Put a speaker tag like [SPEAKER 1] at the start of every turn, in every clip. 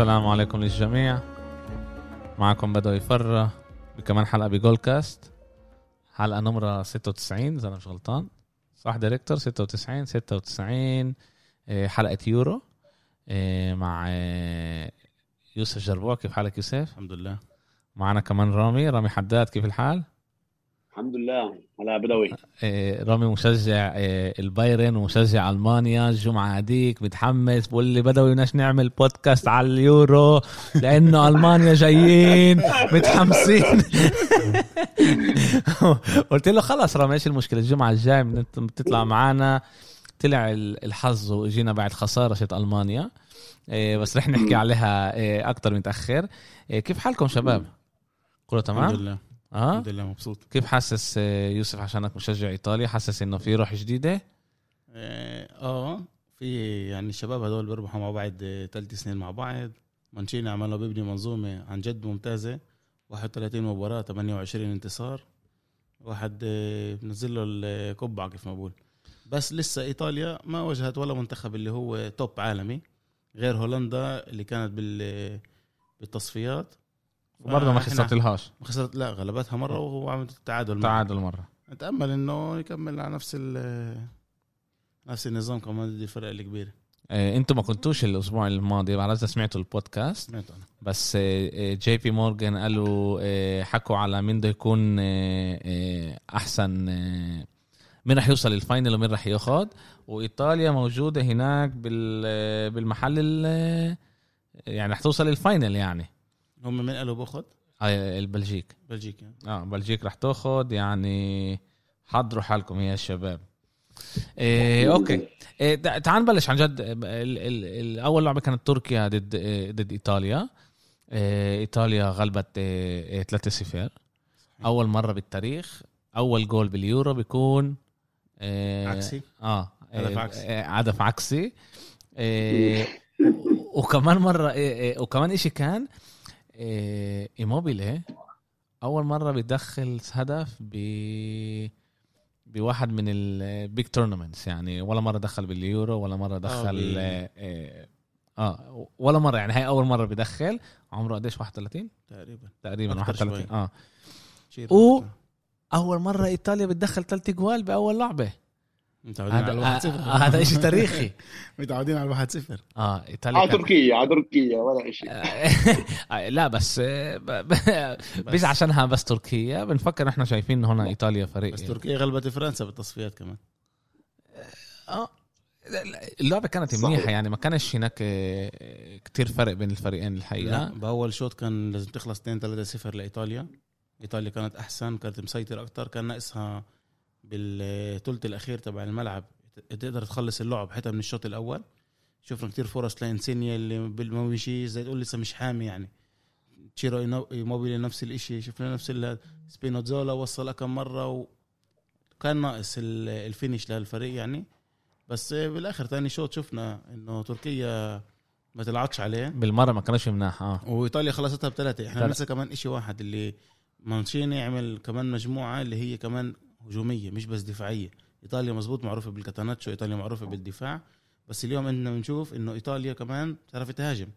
[SPEAKER 1] السلام عليكم للجميع. معكم بدوي فرة بكمان حلقة بجول كاست حلقة نمرة 96 إذا أنا مش غلطان. صح director 96 96 آه، حلقة يورو آه، مع آه، يوسف جربوع كيف حالك يوسف؟
[SPEAKER 2] الحمد لله.
[SPEAKER 1] معنا كمان رامي. رامي حداد كيف الحال؟
[SPEAKER 3] الحمد لله. هلا بدوي
[SPEAKER 1] آه، رامي مشجع آه، البايرن ومشجع ألمانيا. الجمعه هذيك متحمس بقول لي بدوي بدناش نعمل بودكاست على اليورو لأنه ألمانيا جايين متحمسين. قلت له خلص رامي إيش المشكلة؟ الجمعة الجاي بتطلع معنا طلع ال- الحظ واجينا بعد خسارة شت ألمانيا. آه، بس رح نحكي عليها أكتر متاخر كيف حالكم شباب؟ كله
[SPEAKER 2] الحمد
[SPEAKER 1] تمام
[SPEAKER 2] لله.
[SPEAKER 1] آه؟
[SPEAKER 2] الحمد لله مبسوط.
[SPEAKER 1] كيف حاسس آه، يوسف عشانك مشجع إيطالي؟ حاسس إنه في روح جديدة؟
[SPEAKER 2] آه آه، في يعني الشباب هدول بيربحوا مع بعض ثلاث سنين مع بعض. مانشيني عمله بيبني منظومة عن جد ممتازة. 31 مباراة 28 انتصار. واحد آه، بنزل له القبعه كيف ما بقول بس لسه إيطاليا ما واجهت ولا منتخب اللي هو توب عالمي غير هولندا اللي كانت بال بالتصفيات.
[SPEAKER 1] وبرضه ما
[SPEAKER 2] فإحنا-
[SPEAKER 1] خسرت لهاش
[SPEAKER 2] ما خسرت لا غلبتها مرة وعملت التعادل معها.
[SPEAKER 1] تعادل مرة.
[SPEAKER 2] نتأمل إنه يكمل على نفس ال نفس النظام كمان ضد الفرق الكبيرة.
[SPEAKER 1] آه، أنتم ما كنتوش الأسبوع الماضي اذا سمعتوا البودكاست.
[SPEAKER 2] سمعت أنا.
[SPEAKER 1] بس آه، آه، JP Morgan قالوا آه، حكوا على مين بده يكون آه، آه، أحسن آه، مين رح يوصل لل final ومين رح ياخد. وإيطاليا موجودة هناك بال آه، بالمحل ال- آه، يعني رح توصل لل final يعني.
[SPEAKER 2] هم من قالوا باخذ
[SPEAKER 1] البلجيك.
[SPEAKER 2] بلجيكا
[SPEAKER 1] آه بلجيك رح تاخد يعني حضروا حالكم يا شباب. إيه أوكي. إيه تع- تعال نبلش عن جد. ال ال ال أول لعبة كانت تركيا ضد إيه ضد إيطاليا. إيه إيطاليا غلبت إيه إيه 3-0 أول مرة بالتاريخ أول جول باليورو بيكون إيه
[SPEAKER 2] عكسي؟
[SPEAKER 1] آه
[SPEAKER 2] هدف
[SPEAKER 1] إيه،
[SPEAKER 2] عكسي.
[SPEAKER 1] إيه، هدف عكسي. إيه وكمان مرة إيه إيه وكمان إشي كان إيه ايموبيلي أول مرة بيدخل هدف ب بواحد من ال big tournaments يعني ولا مرة دخل باليورو ولا مرة دخل
[SPEAKER 2] بال-
[SPEAKER 1] آه, آه, آه ولا مرة يعني هاي أول مرة بدخل عمره قديش؟ 31
[SPEAKER 2] تقريبا.
[SPEAKER 1] تقريبا
[SPEAKER 2] أكتر
[SPEAKER 1] 31
[SPEAKER 2] شوي. آه.
[SPEAKER 1] و- أول مرة إيطاليا بتدخل ثلاث جوال بأول لعبة.
[SPEAKER 2] متعودين على
[SPEAKER 1] هذا
[SPEAKER 2] الواحد
[SPEAKER 1] آه،
[SPEAKER 2] صفر
[SPEAKER 1] هذا شيء تاريخي.
[SPEAKER 2] متعودين على الواحد صفر.
[SPEAKER 1] آه إيطاليا
[SPEAKER 3] على
[SPEAKER 1] كان-
[SPEAKER 3] تركيا على تركيا ولا شيء
[SPEAKER 1] آه، لا بس آه، ب- ب- مش عشانها بس تركيا بنفكر إحنا شايفين هنا إيطاليا فريق
[SPEAKER 2] بس تركيا غلبت فرنسا بالتصفيات كمان.
[SPEAKER 1] آه اللعبة كانت. منيحة يعني ما كانش هناك آه، كتير فرق بين الفريقين
[SPEAKER 2] لا
[SPEAKER 1] الحقيقة
[SPEAKER 2] بأول شوط كان لازم تخلص 2 3 0 لإيطاليا. إيطاليا كانت أحسن كانت مسيطر أكتر كان ناقصها بالثلث الأخير تبع الملعب تقدر تخلص اللعب حتى من الشوط الأول. شفنا كتير فرص لإنسيني اللي ما زي تقول لسه مش حامي يعني. تشيرو إيموبيلي نفس الإشي شفنا نفس سبينازولا وصل كم مرة وكان ناقص ال- finish للفريق يعني. بس بالآخر تاني شوط شفنا إنه تركيا ما تلعبش عليه.
[SPEAKER 1] بالمرة ما كانش مناح آه.
[SPEAKER 2] وإيطاليا خلصتها بثلاثه
[SPEAKER 1] إحنا.
[SPEAKER 2] لسه كمان إشي واحد اللي مانشيني عمل كمان مجموعة اللي هي كمان هجومية مش بس دفاعية. إيطاليا مزبوط معروفة بالكاتاناتشو إيطاليا معروفة بالدفاع. بس اليوم إنه بنشوف إنه إيطاليا كمان بتعرف تهاجم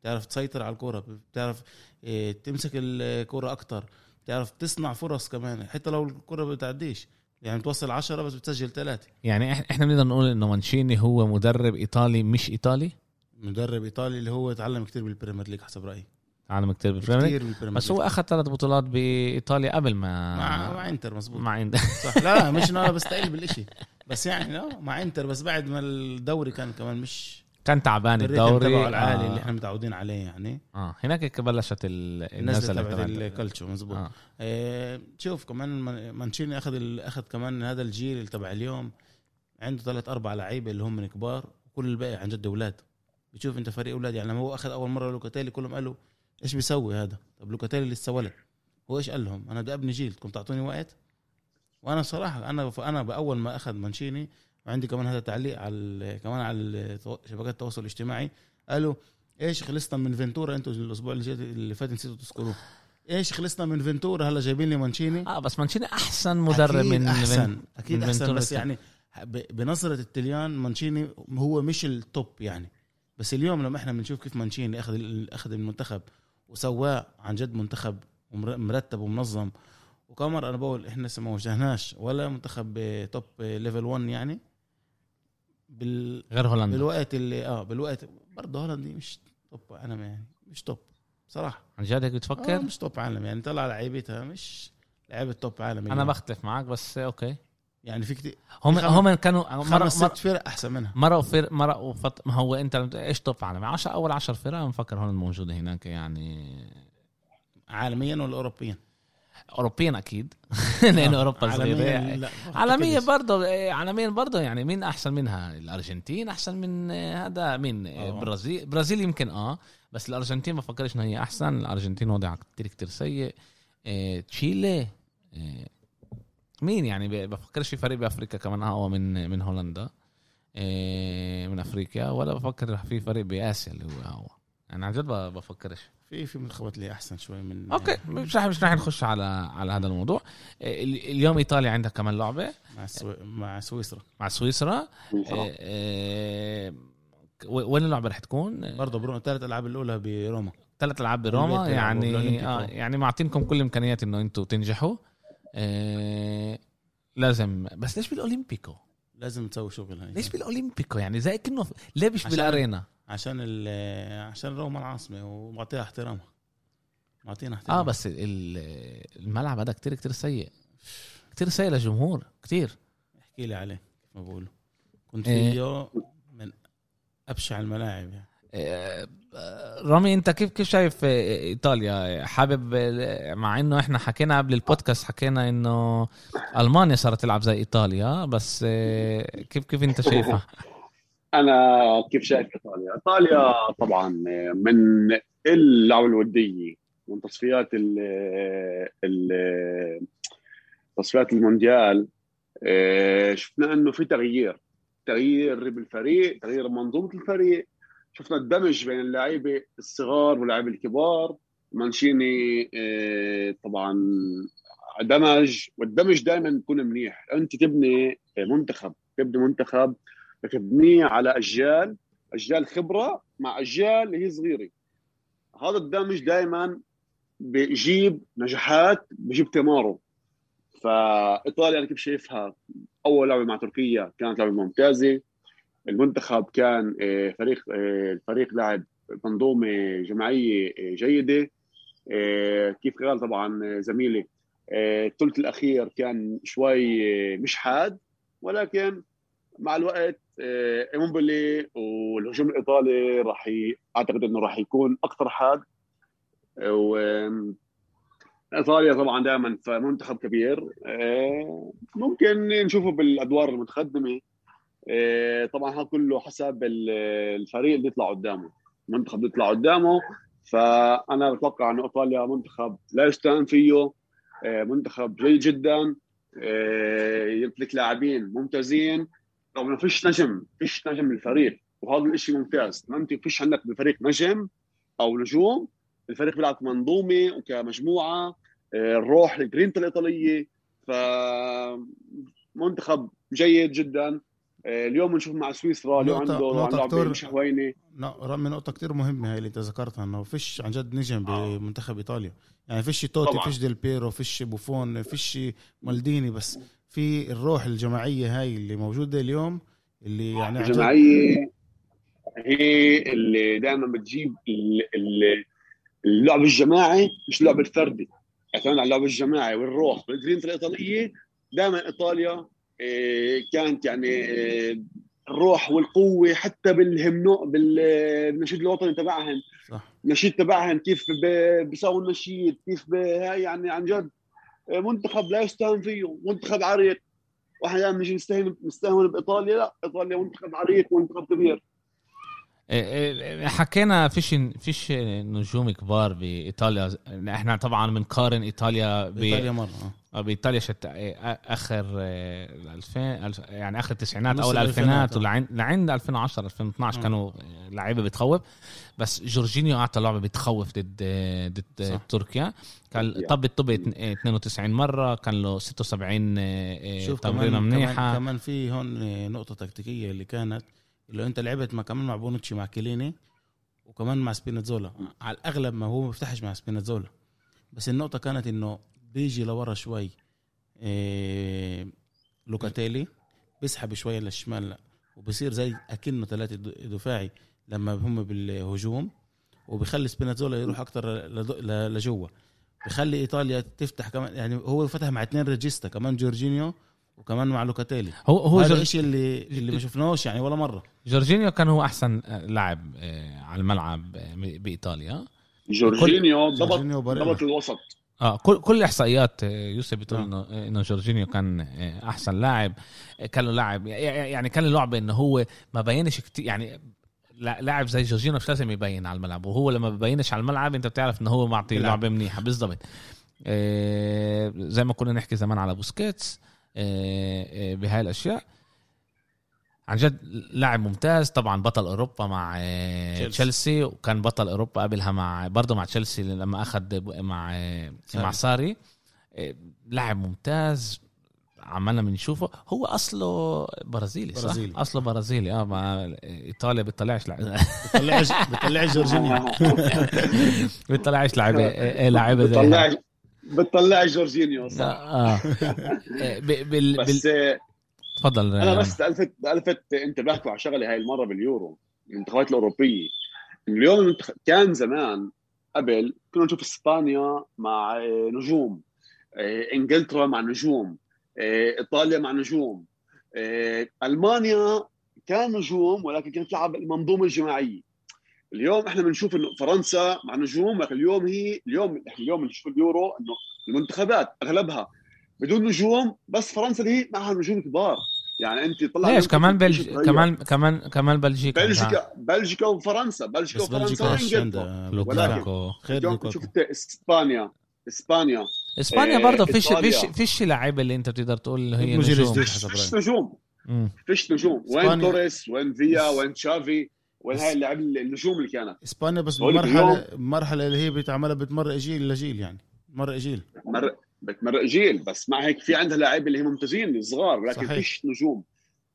[SPEAKER 2] بتعرف تسيطر على الكرة بتعرف إيه، تمسك الكرة أكتر بتعرف تصنع فرص كمان. حتى لو الكرة بتعديش يعني بتوصل عشرة بس بتسجل ثلاثة.
[SPEAKER 1] يعني إحنا بنقدر نقول إنه مانشيني هو مدرب إيطالي مش إيطالي؟
[SPEAKER 2] مدرب إيطالي اللي هو تعلم كتير بالبريمير ليج حسب رأيي.
[SPEAKER 1] تعلم كتير بالبريمير بس. هو أخذ ثلاث بطولات بإيطاليا قبل ما
[SPEAKER 2] مع مع إنتر مزبوط
[SPEAKER 1] مع عند
[SPEAKER 2] صح. لا مش أنا بستقل بالإشي. بس يعني لا مع إنتر بس بعد ما الدوري كان كمان مش
[SPEAKER 1] كان تعبان الدوري.
[SPEAKER 2] تبعه العالي
[SPEAKER 1] آه.
[SPEAKER 2] اللي إحنا متعودين عليه يعني.
[SPEAKER 1] آه هناك بلشت ال- النزلة
[SPEAKER 2] تبعت الكالتشو مزبوط
[SPEAKER 1] آه.
[SPEAKER 2] آه. شوف كمان مان- مانشيني أخذ أخذ كمان هذا الجيل اللي تبع اليوم. عنده ثلاث أربع لعيبة اللي هم من كبار وكل الباقي عن جد أولاد. بتشوف أنت فريق أولاد يعني لما هو أخذ أول مرة لوكاتيلي كلهم قالوا إيش بيسوي هذا؟ طب لوكاتيلي لسه ولد. هو إيش قال لهم؟ أنا بدي ابني جيل بدكم تعطوني وقت؟ وأنا صراحة أنا أنا بأول ما أخذ مانشيني وعندي كمان هذا تعليق على كمان على شبكات التواصل الاجتماعي. قالوا إيش خلصنا من فينتورا أنتوا الأسبوع اللي, اللي فات نسيتوا تذكروه. إيش خلصنا من فينتورا هلا جايبين لي مانشيني.
[SPEAKER 1] آه بس مانشيني أحسن مدرب
[SPEAKER 2] أكيد
[SPEAKER 1] من
[SPEAKER 2] أحسن
[SPEAKER 1] من
[SPEAKER 2] أكيد
[SPEAKER 1] من أحسن
[SPEAKER 2] بس يعني بنظرة التليان مانشيني هو مش ال top يعني. بس اليوم لما إحنا بنشوف كيف مانشيني أخذ أخذ المنتخب وسواه عن جد منتخب مرتب ومنظم. وكمان أنا بقول إحنا لسه ما واجهناش ولا منتخب top level 1 يعني. بال
[SPEAKER 1] غير هولندا.
[SPEAKER 2] بالوقت اللي آه بالوقت برضه هولندي مش top عالم يعني مش top صراحة
[SPEAKER 1] عن جد هيك
[SPEAKER 2] آه
[SPEAKER 1] بتفكر
[SPEAKER 2] مش top عالم يعني طلع لعيبتها مش لعيبة top عالم
[SPEAKER 1] أنا
[SPEAKER 2] اليوم.
[SPEAKER 1] بختلف معك بس أوكي.
[SPEAKER 2] يعني في كتير
[SPEAKER 1] هم
[SPEAKER 2] خم-
[SPEAKER 1] هم كانوا مرة
[SPEAKER 2] خمس ست فرق أحسن منها.
[SPEAKER 1] مرة فرق مرة وفط... ما هو أنت إيش top عالمي 10 أول 10 فرق أنا بفكر هون موجوده هناك يعني.
[SPEAKER 2] عالميا ولا اوروبيا؟
[SPEAKER 1] اوروبيا أكيد. لأنه
[SPEAKER 2] آه، أوروبا
[SPEAKER 1] صغيره عالميا. برضه إيه، عالميا برضه يعني مين أحسن منها؟ الأرجنتين أحسن من آه، هذا مين؟ آه،. برازيل. برازيل يمكن آه. بس الأرجنتين ما بفكرش إنها هي أحسن. الأرجنتين وضعها كتير كتير سيء. تشيلي مين يعني؟ بفكرش في فريق بأفريقيا كمان أقوى من من هولندا. آه، من أفريقيا ولا بفكر في فريق بآسيا اللي هو أقوى. أنا عن جد بفكرش.
[SPEAKER 2] في في منتخبات اللي أحسن شوي من
[SPEAKER 1] أوكي مش رح مش رح نخش على على هذا الموضوع. ال- اليوم إيطاليا عندها كمان لعبة.
[SPEAKER 2] مع سو... مع سويسرا.
[SPEAKER 1] مع سويسرا. آه، وين اللعبة رح تكون؟
[SPEAKER 2] برضه برونو ثالث ألعاب الأولى بروما
[SPEAKER 1] ثلاث ألعاب بروما يعني آه
[SPEAKER 2] آه.
[SPEAKER 1] يعني معطينكم كل الامكانيات إنه أنتم تنجحوا. آه، لازم بس ليش بالأولمبيكو؟
[SPEAKER 2] لازم تسوي شغل هاي.
[SPEAKER 1] ليش بالأولمبيكو يعني؟ زي كأنه ليه مش
[SPEAKER 2] عشان-
[SPEAKER 1] بالأرينا؟
[SPEAKER 2] عشان ال... عشان روما العاصمة ومعطيها احترامها. معطينا احترام
[SPEAKER 1] آه بس ال- الملعب هذا كتير كتير سيء. كتير سيء للجمهور كتير.
[SPEAKER 2] احكي لي عليه ما بقولوا كنت
[SPEAKER 1] إيه.
[SPEAKER 2] فيه من أبشع الملاعب يعني.
[SPEAKER 1] رامي انت كيف كيف شايف آه، إيطاليا؟ حابب آه، مع إنه إحنا حكينا قبل البودكاست حكينا إنه ألمانيا صارت تلعب زي إيطاليا بس آه، كيف كيف انت شايفها؟
[SPEAKER 3] أنا كيف شايف إيطاليا؟ إيطاليا طبعا من اللعبه الوديه من تصفيات ال تصفيات المونديال آه، شفنا إنه في تغيير تغيير بالفريق تغيير بمنظومه الفريق. شفنا الدمج بين اللعيبه الصغار واللاعبين الكبار. مانشيني آه، طبعا دمج والدمج دائما بيكون منيح. أنت تبني منتخب تبني منتخب تبنيه على أجيال أجيال خبرة مع أجيال هي صغيرة. هذا الدمج دائما بيجيب نجاحات بيجيب ثماره فإيطاليا أنا كيف شايفها أول لعبة مع تركيا كانت لعبة ممتازة. المنتخب كان آه، فريق آه، الفريق لعب منظومه جماعية آه، جيدة. آه، كيف قال طبعا زميلي آه، الثلث الأخير كان شوي آه، مش حاد ولكن مع الوقت آه، ايموبيلي والهجوم الإيطالي راح ي... أعتقد إنه راح يكون أكثر حاد. و إيطاليا طبعا دائما منتخب كبير. آه، ممكن نشوفه بالأدوار المتقدمة. آه، طبعا هذا كله حسب ال- الفريق اللي يطلع قدامه. اللي يطلع قدامه. فأنا بتوقع إنه إيطاليا منتخب لا يستهان فيه. آه، منتخب جيد جدا. آه، يمتلك لاعبين ممتازين. رغم إنه فيش نجم فيش نجم بالفريق وهذا الشيء ممتاز. ما أنت فيش عندك بالفريق نجم أو نجوم. الفريق بيلعب كمنظومة وكمجموعة. الروح الجرينتا الإيطالية. فمنتخب جيد جدا. اليوم بنشوف مع سويسرا اليوم
[SPEAKER 2] نقطة-
[SPEAKER 3] عنده
[SPEAKER 2] نقطة كتير-
[SPEAKER 3] مش هوينه
[SPEAKER 2] رغم نقطة كتير مهمة هاي اللي أنت ذكرتها إنه فيش عن جد نجم بمنتخب إيطاليا. يعني فيش توتي
[SPEAKER 3] طبعاً.
[SPEAKER 2] فيش ديل بيرو فيش بوفون فيش مالديني بس في الروح الجماعية هاي اللي موجودة اليوم اللي يعني
[SPEAKER 3] الجماعية هي اللي دائما بتجيب ال- ال- اللعب الجماعي مش اللعب الفردي. اعتمد على اللعب الجماعي والروح. والجرينتا الإيطالية دائما إيطاليا كانت يعني إيه، الروح والقوة حتى بال inno بالنشيد الوطني تبعهم.
[SPEAKER 2] صح.
[SPEAKER 3] النشيد تبعهم كيف بيساووا النشيد كيف هاي يعني عن جد منتخب لا يستهان فيه منتخب عريق. وإحنا دائما نجي نستهين نستهون بإيطاليا لا إيطاليا منتخب عريق ومنتخب كبير.
[SPEAKER 1] إيه، إيه، حكينا فيش فيش نجوم كبار بإيطاليا إحنا طبعا بنقارن إيطاليا ب...
[SPEAKER 2] إيطاليا مرة آه.
[SPEAKER 1] بإيطاليا شت إيه، آخر إيه، 2000 الف- يعني آخر التسعينات أو
[SPEAKER 2] الألفينات آه.
[SPEAKER 1] ولعند لعند 2010 2012
[SPEAKER 2] آه.
[SPEAKER 1] كانوا لعيبة بتخوف بس جورجينيو أعطى لعبة بتخوف ضد ضد
[SPEAKER 2] صح.
[SPEAKER 1] تركيا كان. طب الطب 92 مرة كان له 76 إيه،
[SPEAKER 2] شوف
[SPEAKER 1] تمريره
[SPEAKER 2] كمان
[SPEAKER 1] منيحة
[SPEAKER 2] كمان, كمان في هون نقطة تكتيكية اللي كانت اللي انت لعبت مع كمان مع بونوتشي مع كيليني وكمان مع سبينازولا. على الأغلب ما هو ما بيفتحش مع سبينازولا. بس النقطة كانت إنه بيجي لورا شوي إيه لوكاتيلي بيسحب شوية للشمال وبصير زي أكنه ثلاثة دفاعي لما هم بالهجوم وبيخلي سبينازولا يروح أكتر لجوا. بخلي إيطاليا تفتح كمان يعني هو فتح مع اثنين regista كمان جورجينيو وكمان مع لوكاتيلي
[SPEAKER 1] هو هو
[SPEAKER 2] هذا. الشيء اللي اللي ما شفناهوش يعني ولا مرة
[SPEAKER 1] جورجينيو كان هو أحسن لاعب آه، على الملعب آه، بإيطاليا
[SPEAKER 3] جورجينيو ضبط. ضبط الوسط
[SPEAKER 1] آه كل كل الاحصائيات آه، يوسف بتقول
[SPEAKER 2] آه.
[SPEAKER 1] انه إنه جورجينيو كان آه، أحسن لاعب آه، كان له لاعب يعني كان له لعبة إنه هو ما بينش كتير يعني لا- لاعب زي جورجينيو مش لازم يبين على الملعب وهو لما ببينش على الملعب أنت بتعرف إنه هو معطي. لعبة منيحة بالضبط آه، زي ما كنا نحكي زمان على بوسكيتس آه، آه، بهاي الأشياء. عن جد لاعب ممتاز. طبعا بطل أوروبا مع آه،
[SPEAKER 2] تشيلسي.
[SPEAKER 1] وكان بطل أوروبا قبلها مع برضه مع تشيلسي لما أخذ مع آه،
[SPEAKER 2] ساري.
[SPEAKER 1] مع ساري. آه، لاعب ممتاز. عمالنا بنشوفه. هو أصله برازيلي صح؟
[SPEAKER 2] برازيلي.
[SPEAKER 1] أصله برازيلي. آه ما إيطاليا بتطلعش لع-
[SPEAKER 2] بتطلعش بتطلعش جورجينيو.
[SPEAKER 1] بتطلعش لعيبه آه، لعيبه زي
[SPEAKER 3] بتطلع جورجينيو صح؟
[SPEAKER 1] آه، ب- بال
[SPEAKER 3] بس
[SPEAKER 1] بال
[SPEAKER 3] آه،
[SPEAKER 1] تفضل
[SPEAKER 3] أنا
[SPEAKER 1] آه،
[SPEAKER 3] بس الفت ألفت انتبهتوا على شغله هاي المرة باليورو المنتخبات الأوروبية. اليوم المنتخ... كان زمان قبل كنا نشوف إسبانيا مع آه، نجوم آه، إنجلترا مع نجوم إيطاليا مع نجوم ألمانيا كان نجوم ولكن كانت تلعب المنظومة الجماعية. اليوم إحنا بنشوف إنه فرنسا مع نجوم لكن اليوم هي اليوم إحنا اليوم بنشوف اليورو إنه المنتخبات أغلبها بدون نجوم بس فرنسا دي معها نجوم كبار. يعني أنت طلع
[SPEAKER 1] ليش؟ كمان بلج... كمان كمان كمان بلجيكا
[SPEAKER 3] بلجيكا بلجيكا وفرنسا. بلجيكا
[SPEAKER 2] بس
[SPEAKER 3] وفرنسا
[SPEAKER 1] لوكاكو
[SPEAKER 2] خير
[SPEAKER 3] شفت إسبانيا. إسبانيا.
[SPEAKER 1] إسبانيا
[SPEAKER 3] إيه،
[SPEAKER 1] برضه فيش. فيش فيش لعيبه اللي أنت بتقدر تقول اللي هي نجوم.
[SPEAKER 3] فيش. نجوم. فيش نجوم. وين. توريس وين فيا وين تشافي؟ وين
[SPEAKER 2] بس-
[SPEAKER 3] هاي اللاعب النجوم اللي كانت.
[SPEAKER 2] إسبانيا بس بمرحله بمرحلة اللي هي بتعملها بتمرق جيل لجيل يعني. مرق جيل
[SPEAKER 3] بتمرق بتمرق جيل بس مع هيك في عندها لاعب اللي هم ممتازين الصغار ولكن
[SPEAKER 2] صحيح.
[SPEAKER 3] فيش نجوم.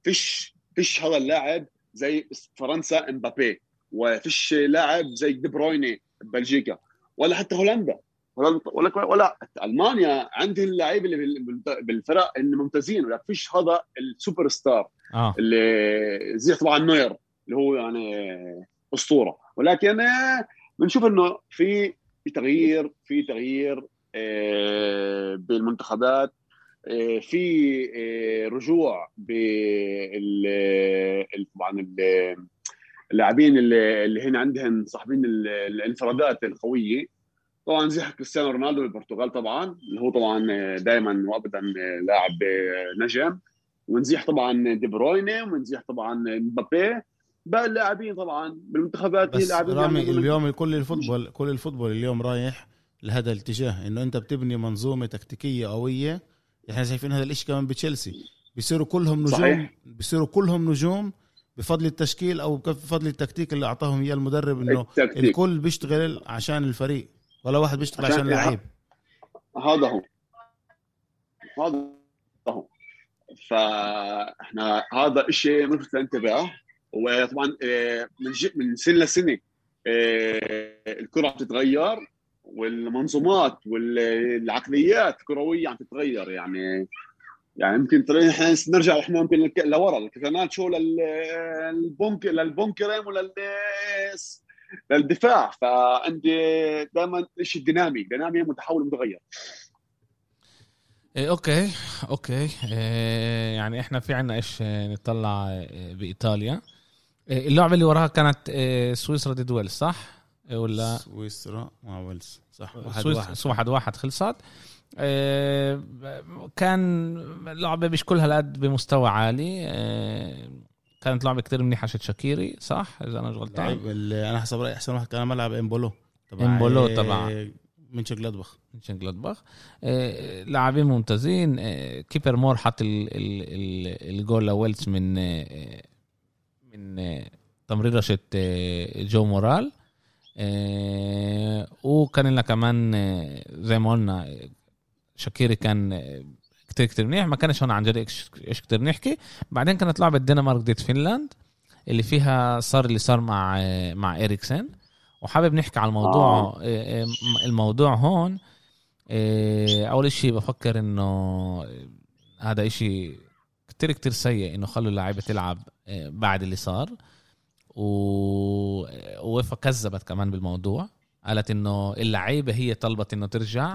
[SPEAKER 3] فيش فيش هذا اللاعب زي فرنسا إمبابي. وفيش لاعب زي دي برويني ببلجيكا ولا حتى هولندا. ولا ولا ولا ألمانيا. عندها اللاعب اللي بال- بالفرق اللي ممتازين. ولا فيش هذا السوبر ستار.
[SPEAKER 1] آه.
[SPEAKER 3] اللي زي طبعا نوير. اللي هو يعني أسطورة. ولكن آه، بنشوف إنه في تغيير في تغيير آه، بالمنتخبات آه، في رجوع بال ال- طبعا ال- اللاعبين اللي هنا عندهم صاحبين ال- الانفرادات القوية. طبعا زي كريستيانو رونالدو بالبرتغال طبعا اللي هو طبعا دائما وابدا لاعب نجم. ونزيح طبعا دي بروينة ونزيح طبعا مبابي. باقي اللاعبين طبعا بالمنتخبات
[SPEAKER 2] بس
[SPEAKER 3] لاعبين
[SPEAKER 2] رامي
[SPEAKER 3] يعني
[SPEAKER 2] اليوم كل الفوتبول كل الفوتبول اليوم رايح لهذا الاتجاه إنه أنت بتبني منظومة تكتيكية قوية. إحنا شايفين هذا الإشي كمان بتشيلسي. بيصيروا كلهم نجوم
[SPEAKER 3] صحيح.
[SPEAKER 2] بيصيروا كلهم نجوم بفضل التشكيل أو بفضل التكتيك اللي أعطاهم إياه المدرب إنه
[SPEAKER 3] التكتيك.
[SPEAKER 2] الكل بيشتغل عشان الفريق ولا واحد بيشتغل
[SPEAKER 3] عشان
[SPEAKER 2] عشان
[SPEAKER 3] يلعب.
[SPEAKER 2] لعيب
[SPEAKER 3] هذا هو. هذا هو. فإحنا هذا شيء ملفت للانتباه وطبعا آه، من من سنة لسنة آه، الكرة عم تتغير والمنظومات والعقليات الكرويه عم تتغير. يعني يعني يمكن إحنا نرجع إحنا يمكن لورا الكاتيناتشو لل bunk لل bunkering ولل للدفاع. فعندي دائما شيء دينامي دينامي متحول متغير
[SPEAKER 1] إيه okay okay. إيه يعني إحنا في عنا إيش نطلع آه، بإيطاليا. اللعبة اللي وراها كانت إيه سويسرا ضد ويلز صح؟ إيه ولا؟
[SPEAKER 2] سويسرا مع ويلز صح. واحد
[SPEAKER 1] سويس
[SPEAKER 2] واحد.
[SPEAKER 1] واحد واحد خلصت. إيه كان لعبة مش كلها لقد بمستوى عالي. إيه كانت لعبة كتير منيحة شت شاكيري صح؟ إذا أنا مش غلطان.
[SPEAKER 2] أنا حسب رأيي أحسن واحد كان ملعب إمبولو. تبع
[SPEAKER 1] إمبولو
[SPEAKER 2] إيه،
[SPEAKER 1] تبع-
[SPEAKER 2] من شكلادبخ
[SPEAKER 1] من جلادباخ لاعبين ممتازين. كيفر مور حط ال ال ال الجول لويلز من من تمريره شت آه، جو موريل آه، وكان لنا كمان آه، زي ما قلنا شاكيري كان كتير كتير منيح ما كانش هون عن جد إيش كتير نحكي بعدين كانت لعبة الدنمارك ضد فنلاند اللي فيها صار اللي صار مع مع إريكسن وحابب نحكي على الموضوع
[SPEAKER 3] آه.
[SPEAKER 1] الموضوع هون أول شيء بفكر إنه هذا إشي كتير كتير سيء إنه خلوا اللعيبة تلعب آه، بعد اللي صار. و ووفا كذبت كمان بالموضوع. قالت إنه اللعيبة هي طلبت إنه ترجع.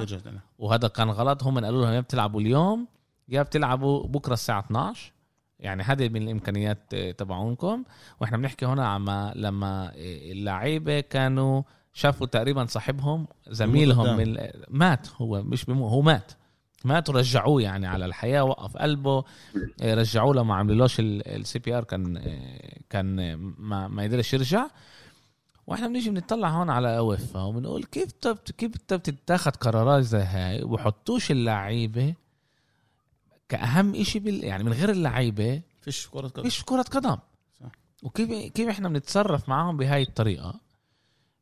[SPEAKER 1] وهذا كان غلط. هم قالوا لهم يا بتلعبوا اليوم يا بتلعبوا بكرة الساعة 12 يعني هذه من الإمكانيات آه، تبعونكم. وإحنا بنحكي هنا عما لما آه، اللعيبة كانوا شافوا تقريبا صاحبهم زميلهم مات. هو مش بمو هو مات. مات ورجعوه يعني على الحياة وقف قلبه. آه، رجعوه لما عملولوش ال CPR كان آه، كان آه، ما ما يقدرش يرجع. وإحنا بنيجي بنطلع هون على ويفا وبنقول كيف طب كيف طب بتتاخد قرارات زي هاي وبحطوش اللعيبة كأهم إشي بال يعني من غير اللعيبة
[SPEAKER 2] فيش كرة قدم.
[SPEAKER 1] مش كرة قدم.
[SPEAKER 2] صح.
[SPEAKER 1] وكيف كيف إحنا بنتصرف معاهم بهاي الطريقة؟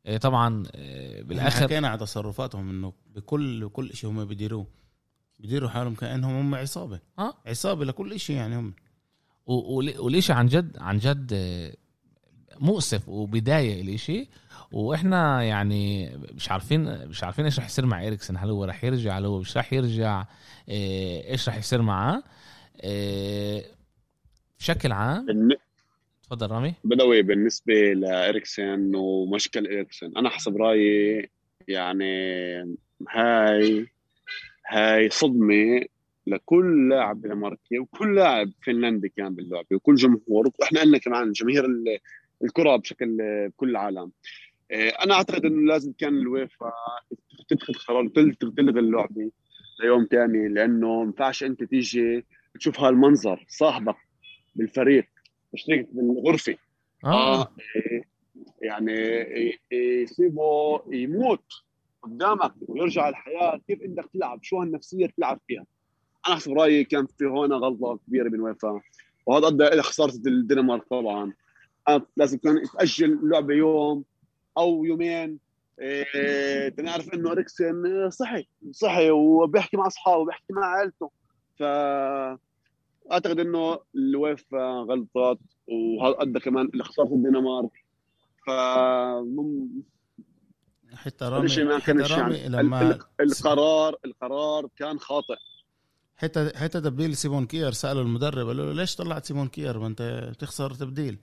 [SPEAKER 1] إيه طبعا بالآخر
[SPEAKER 2] بالاخر حكينا على تصرفاتهم إنه بكل بكل شيء هم بيديروه. بيديروا حالهم كأنهم هم عصابة.
[SPEAKER 1] آه.
[SPEAKER 2] عصابة لكل شيء يعني هم.
[SPEAKER 1] و- ول- والإشي عن جد عن جد آه، مؤسف وبداية الإشي. وإحنا يعني مش عارفين مش عارفين إيش رح يصير مع اريكسن هل هو رح يرجع؟ هل هو مش رح يرجع؟ إيه، إيش رح يصير معاه؟ إيه، بشكل عام.
[SPEAKER 3] بالن-
[SPEAKER 1] تفضل رامي.
[SPEAKER 3] بدوي بالنسبة لإريكسن ومشكل إريكسن أنا حسب رأيي يعني هاي هاي صدمة لكل لاعب دنماركي وكل لاعب فنلندي كان باللعبة وكل جمهور وإحنا قلنا كمان جماهير ال- الكرة بشكل بكل العالم إيه، أنا أعتقد إنه لازم كان الويفا تتخذ قرار تل- تلغي اللعبة ليوم تاني لأنه ما ينفعش أنت تيجي تشوف هالمنظر صاحبك بالفريق مشترك بالغرفة.
[SPEAKER 1] آه.
[SPEAKER 3] آه إيه، يعني إيه، يسيبه يموت. قدامك ويرجع الحياة كيف بدك تلعب؟ شو هالنفسية تلعب فيها؟ أنا حسب رأيي كان في هون غلطة كبيرة من ويفا. وهذا ادى إلى خسارة الدنمارك طبعا. لازم كان يتاجل اللعبه يوم أو يومين. إيه تنعرف إنه اريكسن صحي صحي وبيحكي مع أصحابه بيحكي مع عائلته ف أعتقد إنه الويفا غلطت وهذا أدى كمان لخساره الدنمارك. ف
[SPEAKER 2] حتى رامي
[SPEAKER 3] الشيء ما
[SPEAKER 2] حتى
[SPEAKER 3] كانش
[SPEAKER 2] رامي
[SPEAKER 3] يعني.
[SPEAKER 2] لما
[SPEAKER 3] ال- القرار القرار كان خاطئ.
[SPEAKER 2] حتى حتى تبديل سيمون كير سألوا المدرب قالوا له ليش طلعت سيمون كير؟ ما انت تخسر تبديل.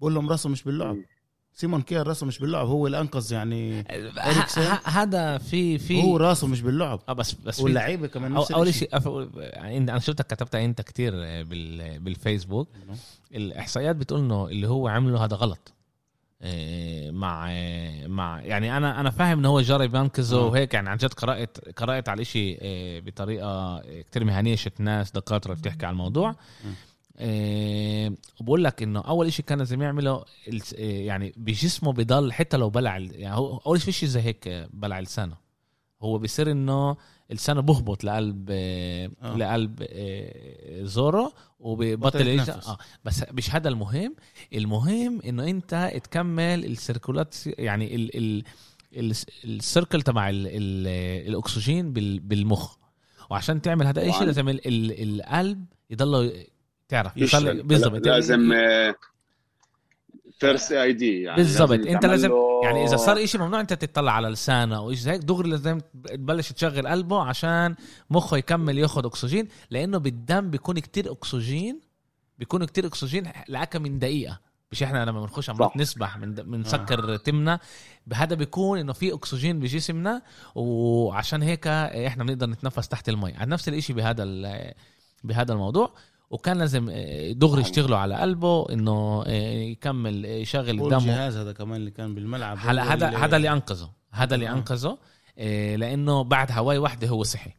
[SPEAKER 2] بقول لهم راسه مش باللعب. سيمون كير راسه مش باللعب هو اللي أنقذ يعني
[SPEAKER 1] هذا في في
[SPEAKER 2] هو راسه مش باللعب.
[SPEAKER 1] آه بس بس
[SPEAKER 2] واللعيبة كمان
[SPEAKER 1] أو
[SPEAKER 2] أول.
[SPEAKER 1] شيء يعني أنا شفتك كتبتها أنت كتير بال بالفيسبوك. الإحصائيات بتقول إنه اللي هو عمله هذا غلط. مع مع يعني أنا أنا فاهم ان هو جرب ينقذه
[SPEAKER 2] آه.
[SPEAKER 1] وهيك يعني عن جد قرأت قرأت على شيء بطريقة كتير مهنية شفت ناس دكاترة بتحكي على الموضوع. إيه، وبقول لك إنه أول شيء كان لازم يعمله إيه، يعني بجسمه بضل حتى لو بلع يعني هو أول شيء فيش زي هيك بلع لسانه. هو بيصير إنه لسانه بهبط لقلب
[SPEAKER 2] آه.
[SPEAKER 1] آه. لقلب آه، زوره
[SPEAKER 2] بطل
[SPEAKER 1] وبطل
[SPEAKER 2] يتنفس.
[SPEAKER 1] آه بس مش هذا المهم المهم إنه أنت تكمل ال circulation يعني ال ال ال ال circle تبع ال ال الأكسجين بال بالمخ وعشان تعمل هذا الشيء. لازم ال ال القلب يضل تعرف يضل بالضبط
[SPEAKER 3] لازم first aid يعني
[SPEAKER 1] بالضبط. انت لازم
[SPEAKER 3] له-
[SPEAKER 1] يعني إذا صار إشي ممنوع أنت تطلع على لسانه أو شيء زي هيك دغري لازم تبلش تشغل قلبه عشان مخه يكمل ياخذ أكسجين لأنه بالدم بيكون كتير اكسجين بيكون كتير أكسجين لأكا من دقيقة. مش إحنا لما بنخش عم. نسبح من بنسكر تمنا. هذا بيكون إنه في أكسجين بجسمنا وعشان هيك إحنا بنقدر نتنفس تحت المي. على نفس الإشي بهذا ال- بهذا الموضوع. وكان لازم آه، دغري
[SPEAKER 3] صحيح.
[SPEAKER 1] يشتغلوا على قلبه إنه آه، يكمل آه، يشغل الدم
[SPEAKER 2] الجهاز هذا كمان اللي كان بالملعب.
[SPEAKER 1] هلا هذا هذا اللي أنقذه هذا اللي. أنقذه لأنه بعد هواي واحدة هو صحي.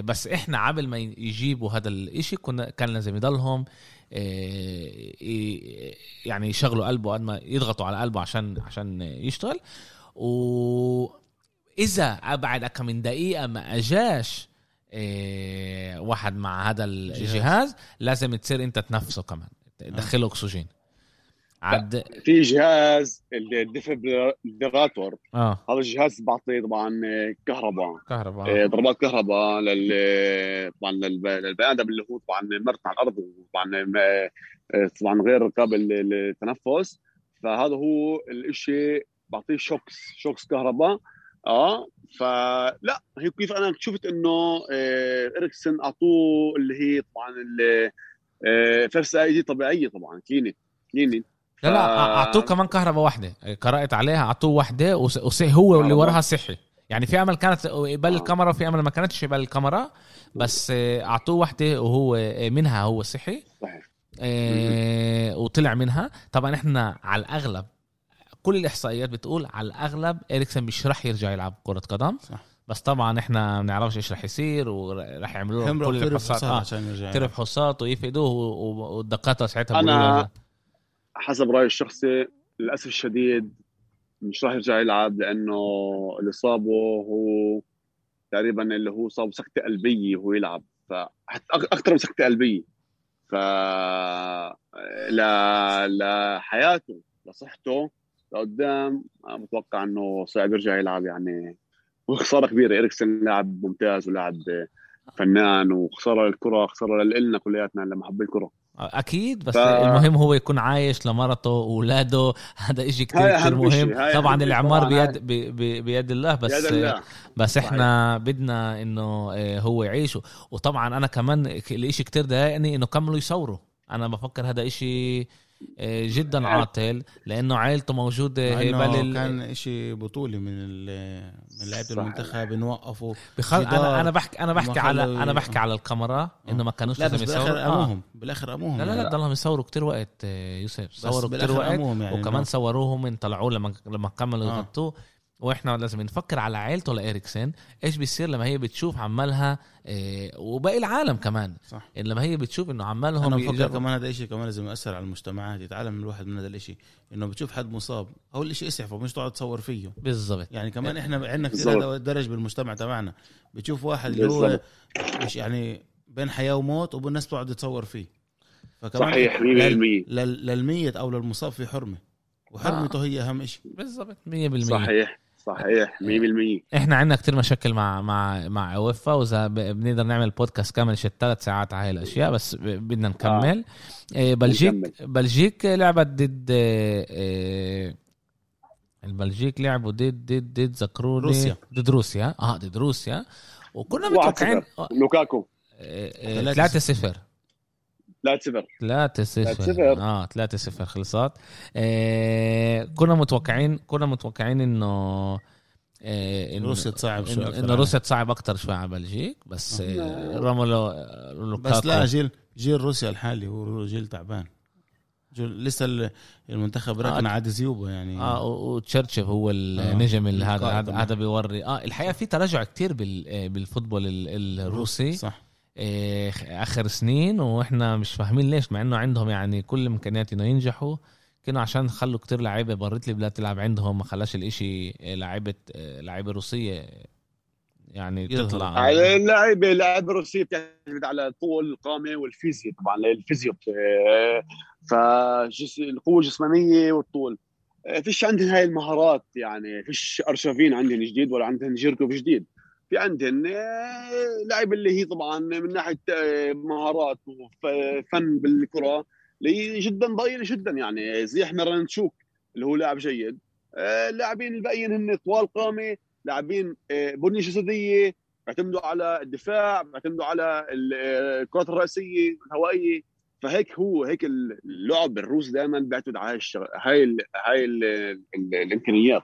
[SPEAKER 1] بس إحنا قبل ما يجيبوا هذا الإشي كنا كان لازم يضلهم يعني يشغلوا قلبه قد ما يضغطوا على قلبه عشان عشان يشتغل. واذا ابعد كم من دقيقة ما أجاش إيه واحد مع هذا الجهاز. لازم تصير انت تنفسه كمان. تدخله أكسجين. عد
[SPEAKER 3] في جهاز ال
[SPEAKER 1] defibrillator آه.
[SPEAKER 3] هذا الجهاز بعطي طبعا كهرباء.
[SPEAKER 1] كهرباء.
[SPEAKER 3] إيه، ضربات كهرباء لل طبعا للب- للبني آدم اللي هو طبعا مرت على الأرض وطبعا آه، طبعا غير قابل للتنفس. فهذا هو الشيء بعطيه shocks shocks كهرباء. آه فلا هي كيف أنا شفت إنه آه اريكسن أعطوه اللي هي طبعا آه first aid طبيعية طبعا كليني كليني.
[SPEAKER 1] لا لا أعطوه كمان كهرباء واحدة قرأت عليها أعطوه واحدة وهو اللي وراها صحي. يعني في أمل كانت يبل الكاميرا وفي أمل ما كانتش يبل الكاميرا بس آه، أعطوه واحدة وهو آه، منها هو صحي. صحيح. آه وطلع منها. طبعا إحنا على الأغلب كل الإحصائيات بتقول على الأغلب إريكسن مش راح يرجع يلعب كرة قدم. صح. بس طبعا إحنا ما بنعرفش إيش راح يصير وراح يعملوا له كل الفحوصات آه. عشان يرجع ترى فحوصات ويفيدوه والدكاترة ساعتها
[SPEAKER 3] أنا حسب رأيي الشخصي للأسف الشديد مش راح يرجع يلعب لأنه اللي صابه هو تقريبا اللي هو صاب سكتة قلبية وهو يلعب. فحتى أكثر من سكتة قلبية. ف ل... لحياته لصحته لقدام. متوقع إنه صعب يرجع يلعب يعني. وخسارة كبيرة. اريكسن لاعب ممتاز ولاعب فنان وخسارة للكره خسارة لنا كلياتنا لما حب الكرة.
[SPEAKER 1] أكيد بس ف... المهم هو يكون عايش لمرته واولاده هذا إشي كتير, كتير مهم. طبعا الإعمار بيد بي بيد الله بس بيد الله. بس إحنا. بدنا إنه آه، هو يعيش وطبعا أنا كمان الاشي كتير ضايقني إنه كملوا يصوروا. أنا بفكر هذا إشي جدا عاطل لأنه عائلته موجودة
[SPEAKER 2] هبل كان شيء بطولي من من لعيبة المنتخب نوقفوا
[SPEAKER 1] بخل... أنا أنا بحكي أنا بحكي على أنا بحكي على الكاميرا إنه ما كانوش
[SPEAKER 2] لازم يصوروا بالآخر أموهم. آه. بالآخر أموهم
[SPEAKER 1] لا لا لا ضلهم يصوروا كتير وقت آه، يوسف. صوروا كتير وقت يعني وكمان صوروهم طلعوه لما لما كملوا آه. يغطوه. وإحنا لازم نفكر على عائلته لاريكسن إيش بيصير لما هي بتشوف عمالها إيه وباقي العالم كمان. صح. لما هي بتشوف إنه عمالهم
[SPEAKER 2] أنا بفكر كمان هذا الشيء كمان لازم يأثر على المجتمعات يتعلم الواحد من هذا الشيء إنه بتشوف حد مصاب أول شيء اسعفه مش تقعد تصور فيه.
[SPEAKER 1] بالضبط.
[SPEAKER 2] يعني كمان إحنا عندنا كثير هذا درج بالمجتمع تبعنا. بتشوف واحد اللي هو مش يعني بين حياة وموت والناس تقعد تصور فيه.
[SPEAKER 3] فكمان صحيح 100%
[SPEAKER 2] للميت أو للمصاب في حرمة وحرمته آه. هي أهم شيء
[SPEAKER 1] بالضبط
[SPEAKER 3] 100% صحيح. صحيح 100%
[SPEAKER 1] إحنا عندنا كتير مشاكل مع مع مع أوفا وإذا بنقدر نعمل بودكاست كامل شت ثلاث ساعات على هاي الأشياء بس بدنا نكمل. آه. بلجيك بلجيك لعبت ضد آه، البلجيك لعبوا ضد ضد ضد ذكروني
[SPEAKER 2] روسيا.
[SPEAKER 1] ضد روسيا. آه ضد روسيا. وكنا متوقعين
[SPEAKER 3] لوكاكو.
[SPEAKER 1] 3 0
[SPEAKER 3] 3
[SPEAKER 1] 0 3 0 آه 3 0 خلصت آه كنا متوقعين كنا متوقعين إنه
[SPEAKER 2] آه إن روسيا تصعب
[SPEAKER 1] شوي انه روسيا تصعب أكثر شوي على بلجيك بس آه. رموا له
[SPEAKER 2] بس لا جيل جيل روسيا الحالي هو جيل تعبان. لسه المنتخب راكن آه عاد زيوبه يعني.
[SPEAKER 1] آه وتشرشف هو النجم اللي هذا هذا بيوري. آه الحقيقة في تراجع كتير آه، بالفوتبول الروسي.
[SPEAKER 2] صح.
[SPEAKER 1] إيه، آخر سنين وإحنا مش فاهمين ليش مع إنه عندهم يعني كل الامكانيات إنه ينجحوا. كانوا عشان خلوا كتير لعيبة بريت لي بلاد تلعب عندهم ما خلاش الإشي لعيبة لعيبة روسية يعني تطلع.
[SPEAKER 3] اللعيبة اللعيبة الروسية بتعتمد على طول القامة والفيزياء طبعا الفيزياء فالقوه الجسمانية والطول. فيش عندهم هاي المهارات يعني فيش أرشافين عندهم جديد ولا عندهم جيركوف جديد في عندهم آه، لعب اللي هي طبعا من ناحية آه، مهارات وفن بالكرة اللي جدا ضئيلة جدا يعني. زي إحنا نشوك اللي هو لاعب جيد آه، اللاعبين الباقيين هن طوال قامة لاعبين بنية جسدية بيعتمدوا على الدفاع بيعتمدوا على الكرات الرأسية الهوائية. فهيك هو هيك اللعب الروسي دائما بيعتمد على هاي ال هاي ال الإمكانيات.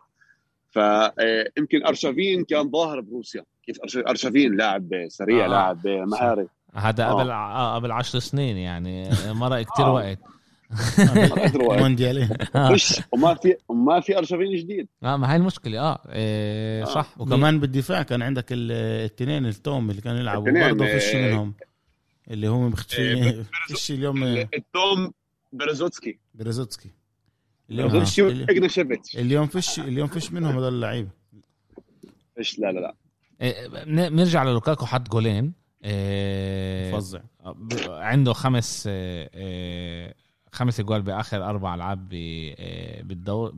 [SPEAKER 3] فيمكن أرشافين كان ظاهر بروسيا. كيف ارشافين لاعب سريع آه. لاعب مهاري
[SPEAKER 1] هذا آه. قبل آه. قبل 10 سنين يعني مرق كثير آه. وقت.
[SPEAKER 2] مونديالين
[SPEAKER 3] مش وما في وما في ارشافين جديد.
[SPEAKER 1] آه ما هي المشكلة. آه, إيه صح.
[SPEAKER 2] آه. وكمان بالدفاع كان عندك الاثنين التوم اللي كانوا يلعبوا برضه فيش آه، منهم. اللي هم مختفيين فيش اليوم
[SPEAKER 3] التوأم برزوتسكي.
[SPEAKER 2] برزوتسكي.
[SPEAKER 3] اليوم فيش
[SPEAKER 2] اليوم فيش اليوم فيش منهم هذول اللعيبة.
[SPEAKER 3] فيش لا لا لا.
[SPEAKER 1] إيه، نرجع للوكاكو حط جولين.
[SPEAKER 2] إيه، فظع
[SPEAKER 1] عنده خمس إيه، خمس اجوال بآخر أربع ألعاب بالدور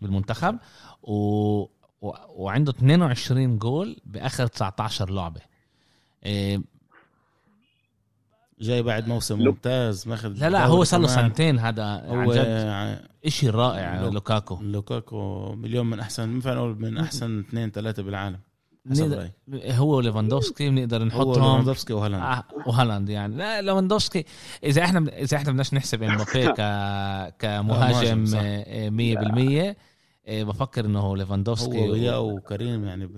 [SPEAKER 1] بالمنتخب و... وعنده 22 جول بآخر 19 لعبة.
[SPEAKER 2] جاي بعد موسم ممتاز ماخذ
[SPEAKER 1] لا لا هو صار له سنتين هذا عن
[SPEAKER 2] هو
[SPEAKER 1] جد شيء رائع
[SPEAKER 2] لو-
[SPEAKER 1] لوكاكو.
[SPEAKER 2] لوكاكو مليون من أحسن ما فينا نقول من أحسن اثنين ثلاثة بالعالم.
[SPEAKER 1] نقدر- هو وليفاندوفسكي بنقدر
[SPEAKER 2] هو
[SPEAKER 1] نحطهم.
[SPEAKER 2] ليفاندوفسكي وهالاند.
[SPEAKER 1] آه، وهالاند يعني. لا ليفاندوفسكي إذا إحنا إذا إحنا بدناش نحسب إمبابي ك كمهاجم
[SPEAKER 2] مهاجم، صح.
[SPEAKER 1] آه، 100% آه، بفكر إنه هو ليفاندوفسكي
[SPEAKER 2] هو وياه
[SPEAKER 1] و-
[SPEAKER 2] وكريم يعني ب...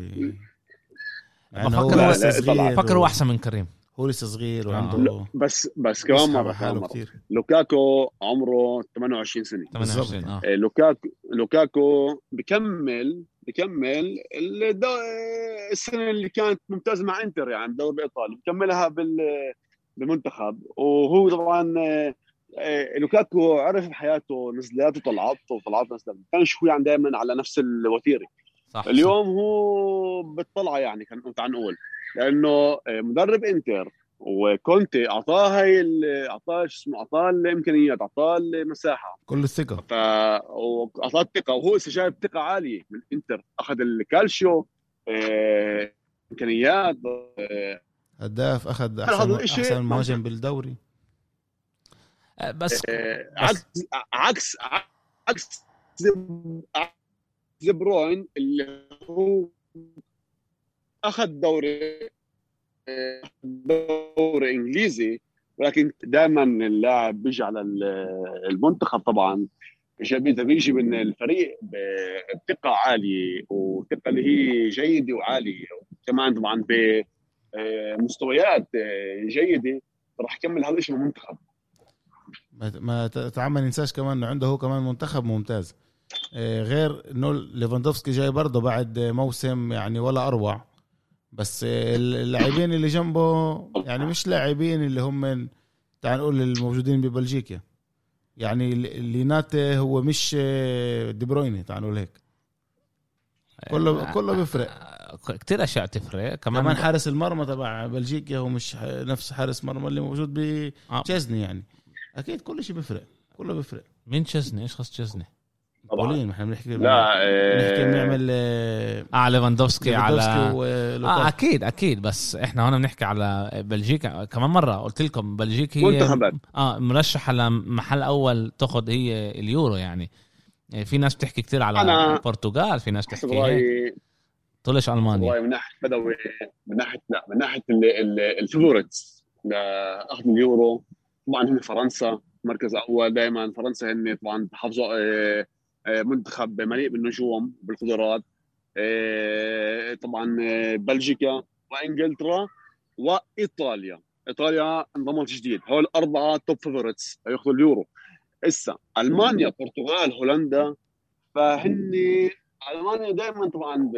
[SPEAKER 2] إنه
[SPEAKER 1] بفكر
[SPEAKER 2] هو
[SPEAKER 1] هو-
[SPEAKER 2] لسه صغير.
[SPEAKER 1] بفكر هو أحسن من كريم.
[SPEAKER 2] هو لسه صغير
[SPEAKER 1] آه.
[SPEAKER 2] وعنده
[SPEAKER 3] بس بس كمان
[SPEAKER 2] مرة
[SPEAKER 3] كمان مرة.
[SPEAKER 2] كثير
[SPEAKER 3] لوكاكو عمره 28 سنة.
[SPEAKER 1] 28 آه.
[SPEAKER 3] آه، لوكاكو لوكاكو بكمل بكمل الدو... السنة اللي كانت ممتازة مع انتر يعني بالدوري الإيطالي. بكملها بال... بالمنتخب. وهو طبعا آه، لوكاكو عرف بحياته نزلات وطلعات وطلعات نزلات ما كانش هو يعني دائما على نفس الوتيرة.
[SPEAKER 1] صح
[SPEAKER 3] اليوم هو بالطلعة يعني كان تعال نقول لأنه آه، مدرب إنتر وكونتي أعطاه هاي أعطاه شو اسمه أعطاه الإمكانيات أعطاه المساحة.
[SPEAKER 2] كل الثقة.
[SPEAKER 3] ف وأعطاه الثقة وهو جايب ثقة عالية من إنتر أخذ الكالشيو آه، إمكانيات آه،
[SPEAKER 2] هداف أخذ
[SPEAKER 3] هذا
[SPEAKER 2] احسن
[SPEAKER 3] أحسن
[SPEAKER 2] مهاجم بالدوري.
[SPEAKER 1] آه، بس
[SPEAKER 3] آه، عكس عكس عكس عكس دي بروين اللي هو أخذ دوري دوري إنجليزي ولكن دائما اللاعب بيجي على ال- المنتخب طبعا بيجي بيجي من الفريق بثقة عالية وثقة اللي هي جيدة وعالية كمان طبعا بمستويات جيدة راح يكمل هذا الشيء بالمنتخب
[SPEAKER 2] ما- ما ننساش كمان إنه عنده هو كمان منتخب ممتاز. آه، غير إنه ليفاندوفسكي جاي برضه بعد موسم يعني ولا أروع. بس آه، اللاعبين اللي جنبه يعني مش لاعبين اللي هم تعال نقول الموجودين ببلجيكا. يعني ل- ليناته هو مش آه، دي برويني تعال نقول هيك. كله كله بيفرق
[SPEAKER 1] كثير أشياء تفرق. كمان
[SPEAKER 2] كمان حارس المرمى تبع بلجيكا هو مش نفس حارس مرمى اللي موجود
[SPEAKER 1] آه.
[SPEAKER 2] بتشيزني يعني. أكيد كل شيء بيفرق كله بيفرق
[SPEAKER 1] مين تشزني إيش خص تشزني
[SPEAKER 3] طبعاً.
[SPEAKER 2] بولين ما إحنا بنحكي
[SPEAKER 3] لا
[SPEAKER 2] بنحكي
[SPEAKER 3] آه،
[SPEAKER 2] بنعمل آه،
[SPEAKER 1] آه ليفاندوفسكي على
[SPEAKER 2] ليفاندوفسكي
[SPEAKER 1] آه
[SPEAKER 2] ولوكاكو
[SPEAKER 1] أكيد أكيد بس إحنا هون بنحكي على بلجيكا. كمان مرة قلت لكم بلجيكا هي
[SPEAKER 3] منتخبات.
[SPEAKER 1] آه مرشحة لمحل أول تاخذ هي اليورو يعني. إيه، في ناس بتحكي كتير على
[SPEAKER 3] أنا
[SPEAKER 1] البرتغال في ناس بتحكي طلعش ألمانيا.
[SPEAKER 3] رايي من ناحية بدوي من ناحية لا من ناحية ال favorites لاخذ اليورو. طبعا هم فرنسا مركز أول دائما فرنسا هن طبعا بحافظوا آه، آه، منتخب مليء بالنجوم بالقدرات آه، طبعا آه، بلجيكا وإنجلترا وإيطاليا. إيطاليا انضمت جديد. هول الأربعة top favorites ياخذوا اليورو. إسا ألمانيا البرتغال هولندا. فهن ألمانيا دائما طبعا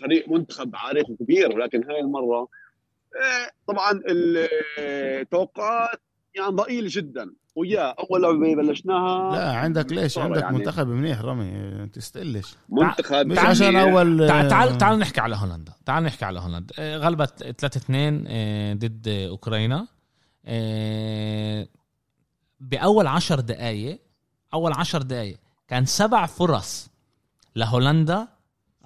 [SPEAKER 3] فريق منتخب عريق وكبير ولكن هاي المرة آه، طبعا التوقعات يعني ضئيله جدا. ويا أول لعبة بلشناها؟
[SPEAKER 2] لا عندك ليش؟ عندك
[SPEAKER 3] يعني.
[SPEAKER 2] منتخب منيح رامي. تستقلش
[SPEAKER 3] منتخب
[SPEAKER 2] مش
[SPEAKER 3] يعني
[SPEAKER 2] عشان اول
[SPEAKER 1] تعال تعال تعال نحكي على هولندا. تعال نحكي على هولندا. آه، غلبت 3 2 ضد أوكرانيا. بأول عشر دقائق أول عشر دقائق كان سبع فرص لهولندا.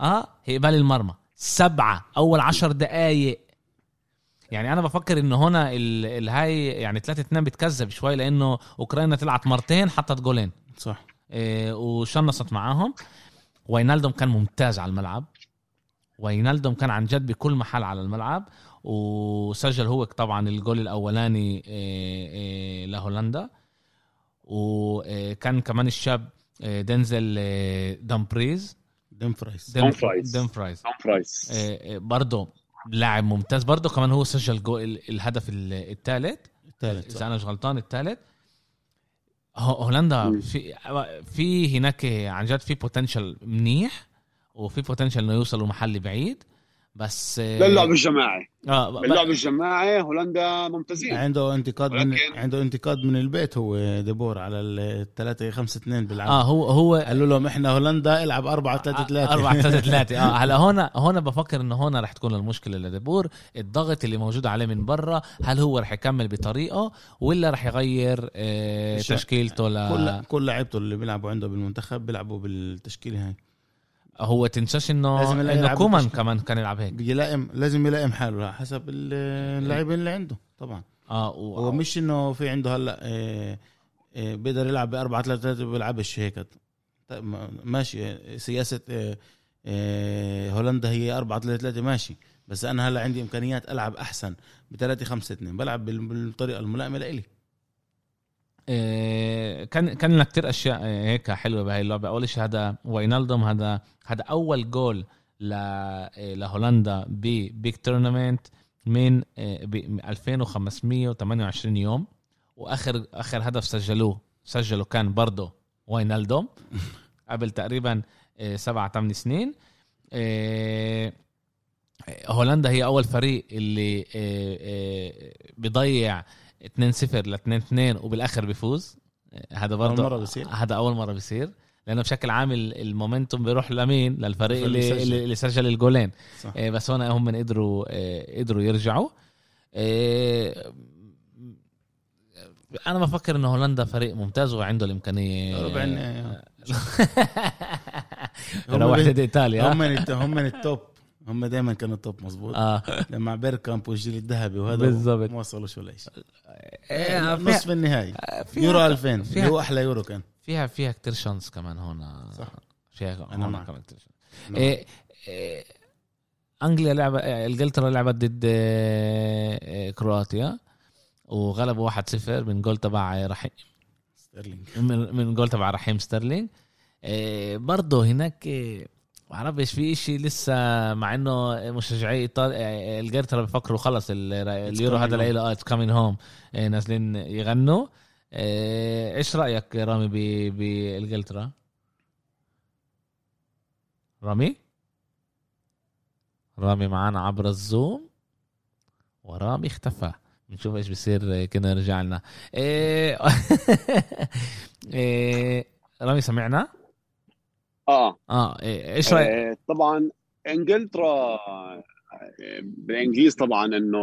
[SPEAKER 1] آه هيقبال المرمى. سبعة. أول عشر دقائق يعني أنا بفكر انه هنا ال- الهاي يعني 3 2 بتكذب شوي لأنه أوكرانيا طلعت مرتين حطت جولين.
[SPEAKER 2] صح.
[SPEAKER 1] إيه، وشنصت معاهم. وينالدوم كان ممتاز على الملعب. وينالدوم كان عن جد بكل محل على الملعب. وسجل هو طبعا الجول الأولاني إيه، إيه، لهولندا. وكان كمان الشاب دنزل
[SPEAKER 3] دامفريز.
[SPEAKER 1] دمفرايز
[SPEAKER 3] دمفرايز
[SPEAKER 1] برضه لاعب ممتاز برضه كمان هو سجل جول الهدف الثالث
[SPEAKER 2] الثالث إذا.
[SPEAKER 1] أنا مش غلطان الثالث هولندا. في في هناك عن جد في potential منيح وفي potential إنه يوصلوا محل بعيد بس
[SPEAKER 3] للعب الجماعي.
[SPEAKER 1] آه
[SPEAKER 3] باللعب الجماعي هولندا ممتازين.
[SPEAKER 2] عنده انتقاد من
[SPEAKER 3] ولكن-
[SPEAKER 2] عنده انتقاد من البيت هو ديبور على ال 3 5 2 بيلعب
[SPEAKER 1] آه هو هو
[SPEAKER 2] قالوا لهم إحنا هولندا العب 4 3 3
[SPEAKER 1] 4 3 3 آه هلا هون هون بفكر إنه هون رح تكون المشكلة لديبور. الضغط اللي موجود عليه من برا هل هو رح يكمل بطريقه ولا رح يغير آه تشكيلته ل
[SPEAKER 2] كل كل لعيبته اللي بيلعبوا عنده بالمنتخب بيلعبوا بالتشكيلة هاي.
[SPEAKER 1] هو تنساش
[SPEAKER 2] لازم
[SPEAKER 1] إنه
[SPEAKER 2] يلعب
[SPEAKER 1] انه كومان. كمان كان يلعب هيك.
[SPEAKER 2] يلائم لازم يلائم حاله حسب ال- اللاعبين اللي عنده طبعا.
[SPEAKER 1] آه و...
[SPEAKER 2] هو مش إنه في عنده هلأ آه، آه، بيقدر يلعب ب 4 3 3 بيلعبش هيك. طيب ما- ماشي آه، سياسة آه، آه، هولندا هي 4 3 3 ماشي. بس أنا هلأ عندي إمكانيات ألعب أحسن ب 3 5 2 بلعب بال- بالطريقة الملائمة لإلي.
[SPEAKER 1] إيه، آه، كان كان لنا كثير أشياء آه، هيك حلوة بهي اللعبة. أول شيء هذا واينالدوم هذا هذا أول جول آه، لهولندا ب big tournament من 2528 يوم. واخر آخر هدف سجلوه سجله كان برضه واينالدوم قبل تقريبا سبعة ثمان سنين. هولندا هي أول فريق اللي بضيع 2 0 ل 2 2 وبالآخر بيفوز. هذا برضه اول
[SPEAKER 2] مرة بيصير.
[SPEAKER 1] هذا أول مرة بيصير. لأنه بشكل عام ال momentum بيروح لمين؟ للفريق
[SPEAKER 2] اللي سجل.
[SPEAKER 1] اللي سجل الجولين.
[SPEAKER 2] صح.
[SPEAKER 1] إيه، بس هون هم من قدروا إيه، قدروا يرجعوا. إيه، أنا بفكر إنه هولندا فريق ممتاز وعنده الإمكانية.
[SPEAKER 2] ربع النهائي
[SPEAKER 1] روحت إيطاليا.
[SPEAKER 2] هم من ال top. هم دائما كانوا ال top مظبوط.
[SPEAKER 1] آه.
[SPEAKER 2] لما بيركامب والجيل الذهبي وهذا
[SPEAKER 1] بالضبط.
[SPEAKER 2] ما وصلوش ولا شيء
[SPEAKER 1] إيه، فيها-
[SPEAKER 2] نصف النهائي.
[SPEAKER 1] فيها-
[SPEAKER 2] يورو 2000
[SPEAKER 1] فيها-
[SPEAKER 2] اللي هو أحلى يورو كان.
[SPEAKER 1] فيها فيها كتير chance كمان هون.
[SPEAKER 2] صح.
[SPEAKER 1] فيها
[SPEAKER 2] أنا
[SPEAKER 1] هون
[SPEAKER 2] معك.
[SPEAKER 1] كمان كتير
[SPEAKER 2] chance.
[SPEAKER 1] إيه إيه إنجليا لعبه إنجلترا لعبت ضد إيه، كرواتيا وغلبوا 1-0 من جول تبع رحيم.
[SPEAKER 2] ستيرلينج.
[SPEAKER 1] من من جول تبع رحيم ستيرلينج. إيه، برضه هناك إيه، بعرفش في إشي لسه مع إنه مشجعي ايطاليا انجلترا بفكروا خلص ال- اليورو هذا. ليلة آه it's coming home نازلين يغنوا إيه، إيش رأيك رامي ب- بانجلترا؟ رامي؟ رامي معنا عبر ال Zoom ورامي اختفى نشوف إيش بصير كنا رجع لنا إيه إيه رامي سمعنا؟
[SPEAKER 3] آه.
[SPEAKER 1] آه إيه، إيش رأيك؟
[SPEAKER 3] آه، طبعا إنجلترا بالإنجليز طبعا إنه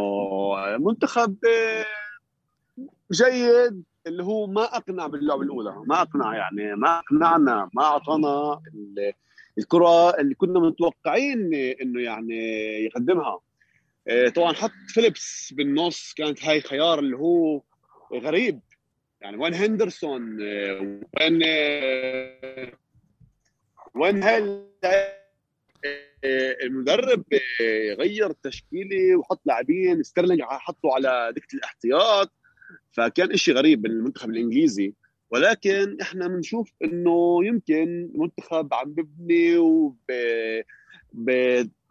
[SPEAKER 3] منتخب آه، جيد اللي هو ما أقنع باللعبة الأولى ما أقنع يعني ما أقنعنا ما أعطانا ال- الكرة اللي كنا متوقعين إنه يعني يقدمها. آه، طبعا حط فيليبس بالنص كانت هاي خيار اللي هو غريب. يعني وين هندرسون آه، وين وين آه، المدرب آه، غير التشكيله وحط لاعبين ستيرلينج حطه على دكة الاحتياط فكان إشي غريب بالمنتخب الإنجليزي. ولكن إحنا بنشوف إنه يمكن منتخب عم ببني وب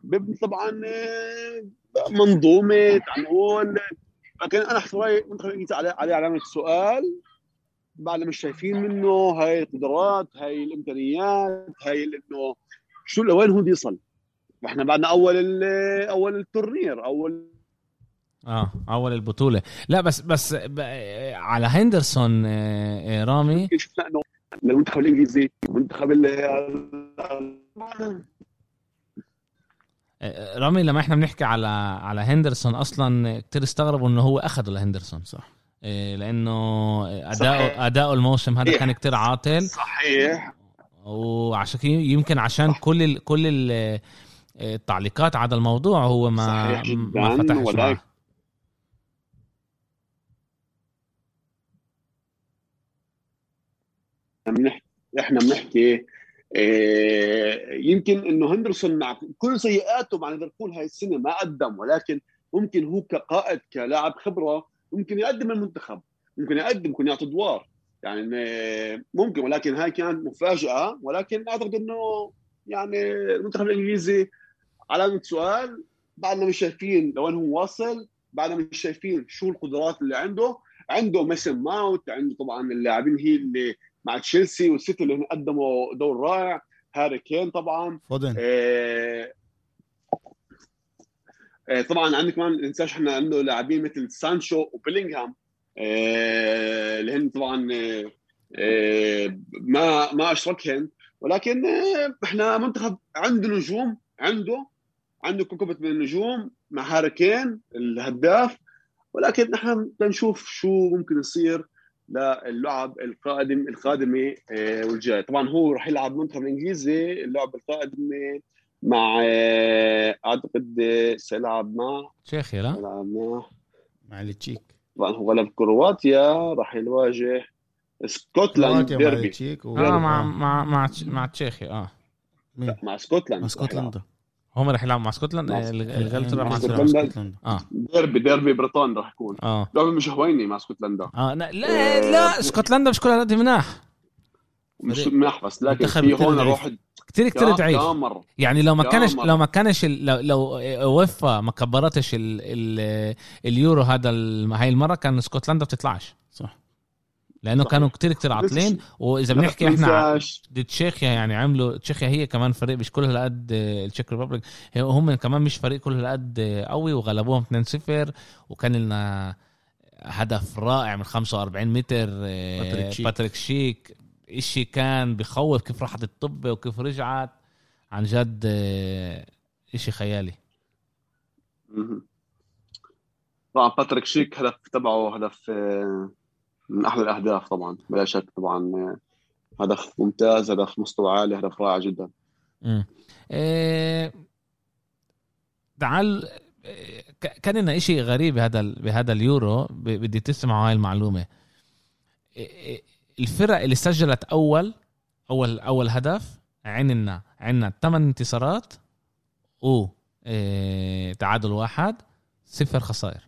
[SPEAKER 3] ببني طبعا آه، منظومة تعال نقول لكن أنا احتواي المنتخب الإنجليزي عليه علامة سؤال. بعد مش شايفين منه هاي القدرات هاي الإمكانيات هاي إنه شو لوين هو بده يصل؟ إحنا بعدنا أول أول ال טורניר أول
[SPEAKER 1] آه أول البطولة. لا بس بس على هندرسون آه، آه، رامي.
[SPEAKER 3] شفنا إنه للمنتخب الإنجليزي المنتخب ال-
[SPEAKER 1] آه، رامي لما إحنا بنحكي على على هندرسون أصلا كتير استغربوا إنه هو اخده لهندرسون
[SPEAKER 2] صح؟
[SPEAKER 1] لأنه اداؤه. أداؤه الموسم هذا. كان كتير عاطل
[SPEAKER 3] صحيح
[SPEAKER 1] وعشان يمكن عشان كل ال كل ال التعليقات على الموضوع هو ما
[SPEAKER 3] صحيح جدا
[SPEAKER 1] ما فتحش
[SPEAKER 3] ولكن
[SPEAKER 1] معه
[SPEAKER 3] إحنا بنحكي آه، يمكن إنه هندرسون مع كل سيئاته مع ليفربول هاي السنة ما قدم ولكن ممكن هو كقائد كلاعب خبرة ممكن يقدم المنتخب ممكن يقدم ممكن يعطي ادوار يعني آه، ممكن ولكن هاي كانت مفاجأة. ولكن أعتقد إنه يعني المنتخب الإنجليزي علامه سؤال بعدنا مش شايفين لوين هو واصل بعدنا مش شايفين شو القدرات اللي عنده. عنده ميسن ماوت عنده طبعا اللاعبين هي اللي مع تشيلسي والسيتي اللي قدموا دور رائع. هاري كين طبعا.
[SPEAKER 2] فودن
[SPEAKER 3] آه، طبعا عندك كمان ما ننساش إحنا عنده لاعبين مثل سانشو وبيلينغهام آه، اللي هن طبعا آه، آه، ما ما أشركهن. ولكن آه، إحنا منتخب عنده نجوم عنده عنده كوكبة من النجوم مع هاري كين الهداف. ولكن نحن بنشوف شو ممكن يصير للعب القادم القادمة آه، والجاي. طبعا هو راح يلعب منتخب الانجليزي اللعب القادمة مع آه، أعتقد آه، سيلعب مع
[SPEAKER 1] تشيخيا لا؟
[SPEAKER 3] سيلعب مع
[SPEAKER 2] مع التشيك
[SPEAKER 3] طبعا هو غلب كرواتيا راح يواجه سكوتلاند
[SPEAKER 2] كرواتيا مع
[SPEAKER 3] ديربي.
[SPEAKER 2] التشيك و...
[SPEAKER 1] آه مع مع مع مع تشيخيا آه.
[SPEAKER 2] مين؟
[SPEAKER 3] مع اسكتلند
[SPEAKER 2] مع اسكتلندا
[SPEAKER 1] هم رح يلعبوا مع اسكتلند
[SPEAKER 3] اسكتلند.
[SPEAKER 1] انجلترا مع
[SPEAKER 3] اسكتلند.
[SPEAKER 1] اسكتلند
[SPEAKER 2] اسكتلندا
[SPEAKER 1] آه.
[SPEAKER 3] ديربي ديربي بريطاني راح يكون.
[SPEAKER 1] آه.
[SPEAKER 3] لعبة مش هويني مع اسكتلندا
[SPEAKER 1] آه لا لا, لا اسكتلندا مش كلها قد مناح.
[SPEAKER 3] مش
[SPEAKER 2] فريق.
[SPEAKER 3] مناح بس لكن في
[SPEAKER 2] كتير
[SPEAKER 3] هون. روح
[SPEAKER 1] كتير كتير ضعيف يعني لو ما كانش. لو ما كانش ال- لو لو يويفا ما كبرتش ال ال اليورو هذا ال- هاي المرة كان اسكتلندا بتطلعش
[SPEAKER 2] صح
[SPEAKER 1] لأنه
[SPEAKER 3] صحيح.
[SPEAKER 1] كانوا كتير كتير عاطلين
[SPEAKER 3] وإذا
[SPEAKER 1] بنحكي
[SPEAKER 3] إحنا
[SPEAKER 1] ضد تشيخيا يعني عملوا تشيخيا هي كمان فريق مش كل هالقد ال Czech Republic هم كمان مش فريق كل هالقد قوي وغلبوهم 2-0 وكان لنا هدف رائع من 45 متر آه،
[SPEAKER 2] باتريك شيك.
[SPEAKER 1] باتريك شيك إشي كان بخوف كيف راحت الطبة وكيف رجعت عن جد آه، إشي خيالي.
[SPEAKER 3] طبعا باتريك شيك هدف تبعه هدف آه، من أحلى الأهداف طبعا بلا شك طبعا آه، هدف ممتاز هدف مستوى عالي هدف رائع جدا
[SPEAKER 1] مم. إيه تعال كان لنا إشي غريب بهذا بهذا اليورو بدي تسمعوا هاي المعلومة إيه، إيه، الفرق اللي سجلت أول أول أول هدف عندنا عندنا ثمان انتصارات و إيه، تعادل واحد صفر خسائر.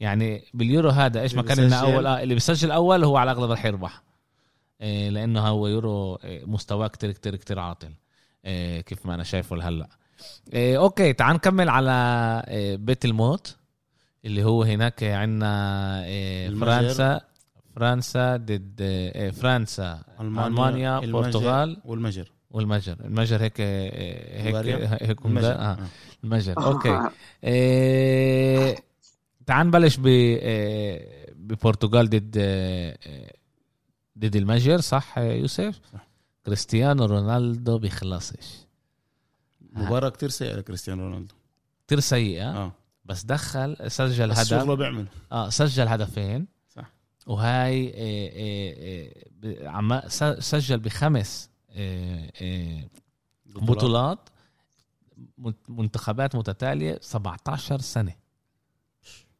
[SPEAKER 1] يعني باليورو هذا إيش ما كان لنا أول آه اللي بيسجل أول هو على الأغلب رح يربح. إيه، لأنه هو يورو إيه، مستواه كتير كتير كتير عاطل إيه، كيف ما أنا شايفه لهلأ. إيه، okay تعال نكمل على إيه، بيت الموت اللي هو هناك عندنا إيه،. فرنسا. فرنسا ضد إيه، فرنسا ألمانيا
[SPEAKER 2] المجر
[SPEAKER 1] البرتغال
[SPEAKER 2] والمجر
[SPEAKER 1] والمجر المجر هيك إيه، هيك؟ هيك
[SPEAKER 2] المجر
[SPEAKER 1] آه.
[SPEAKER 2] آه.
[SPEAKER 1] المجر okay إيه، تعال نبلش ب ببرتغال ضد ضد المجر صح يوسف؟
[SPEAKER 2] صح.
[SPEAKER 1] كريستيانو رونالدو بيخلصش
[SPEAKER 2] مباراة كتير سيئة لكريستيانو رونالدو
[SPEAKER 1] كتير سيئة
[SPEAKER 2] آه
[SPEAKER 1] بس دخل سجل
[SPEAKER 2] بس
[SPEAKER 1] هدف
[SPEAKER 2] شغله بيعمل
[SPEAKER 1] آه سجل هدفين. وهاي إيه إيه ب- عم سجل بخمس بطولات. منت- منتخبات متتالية 17 سنة.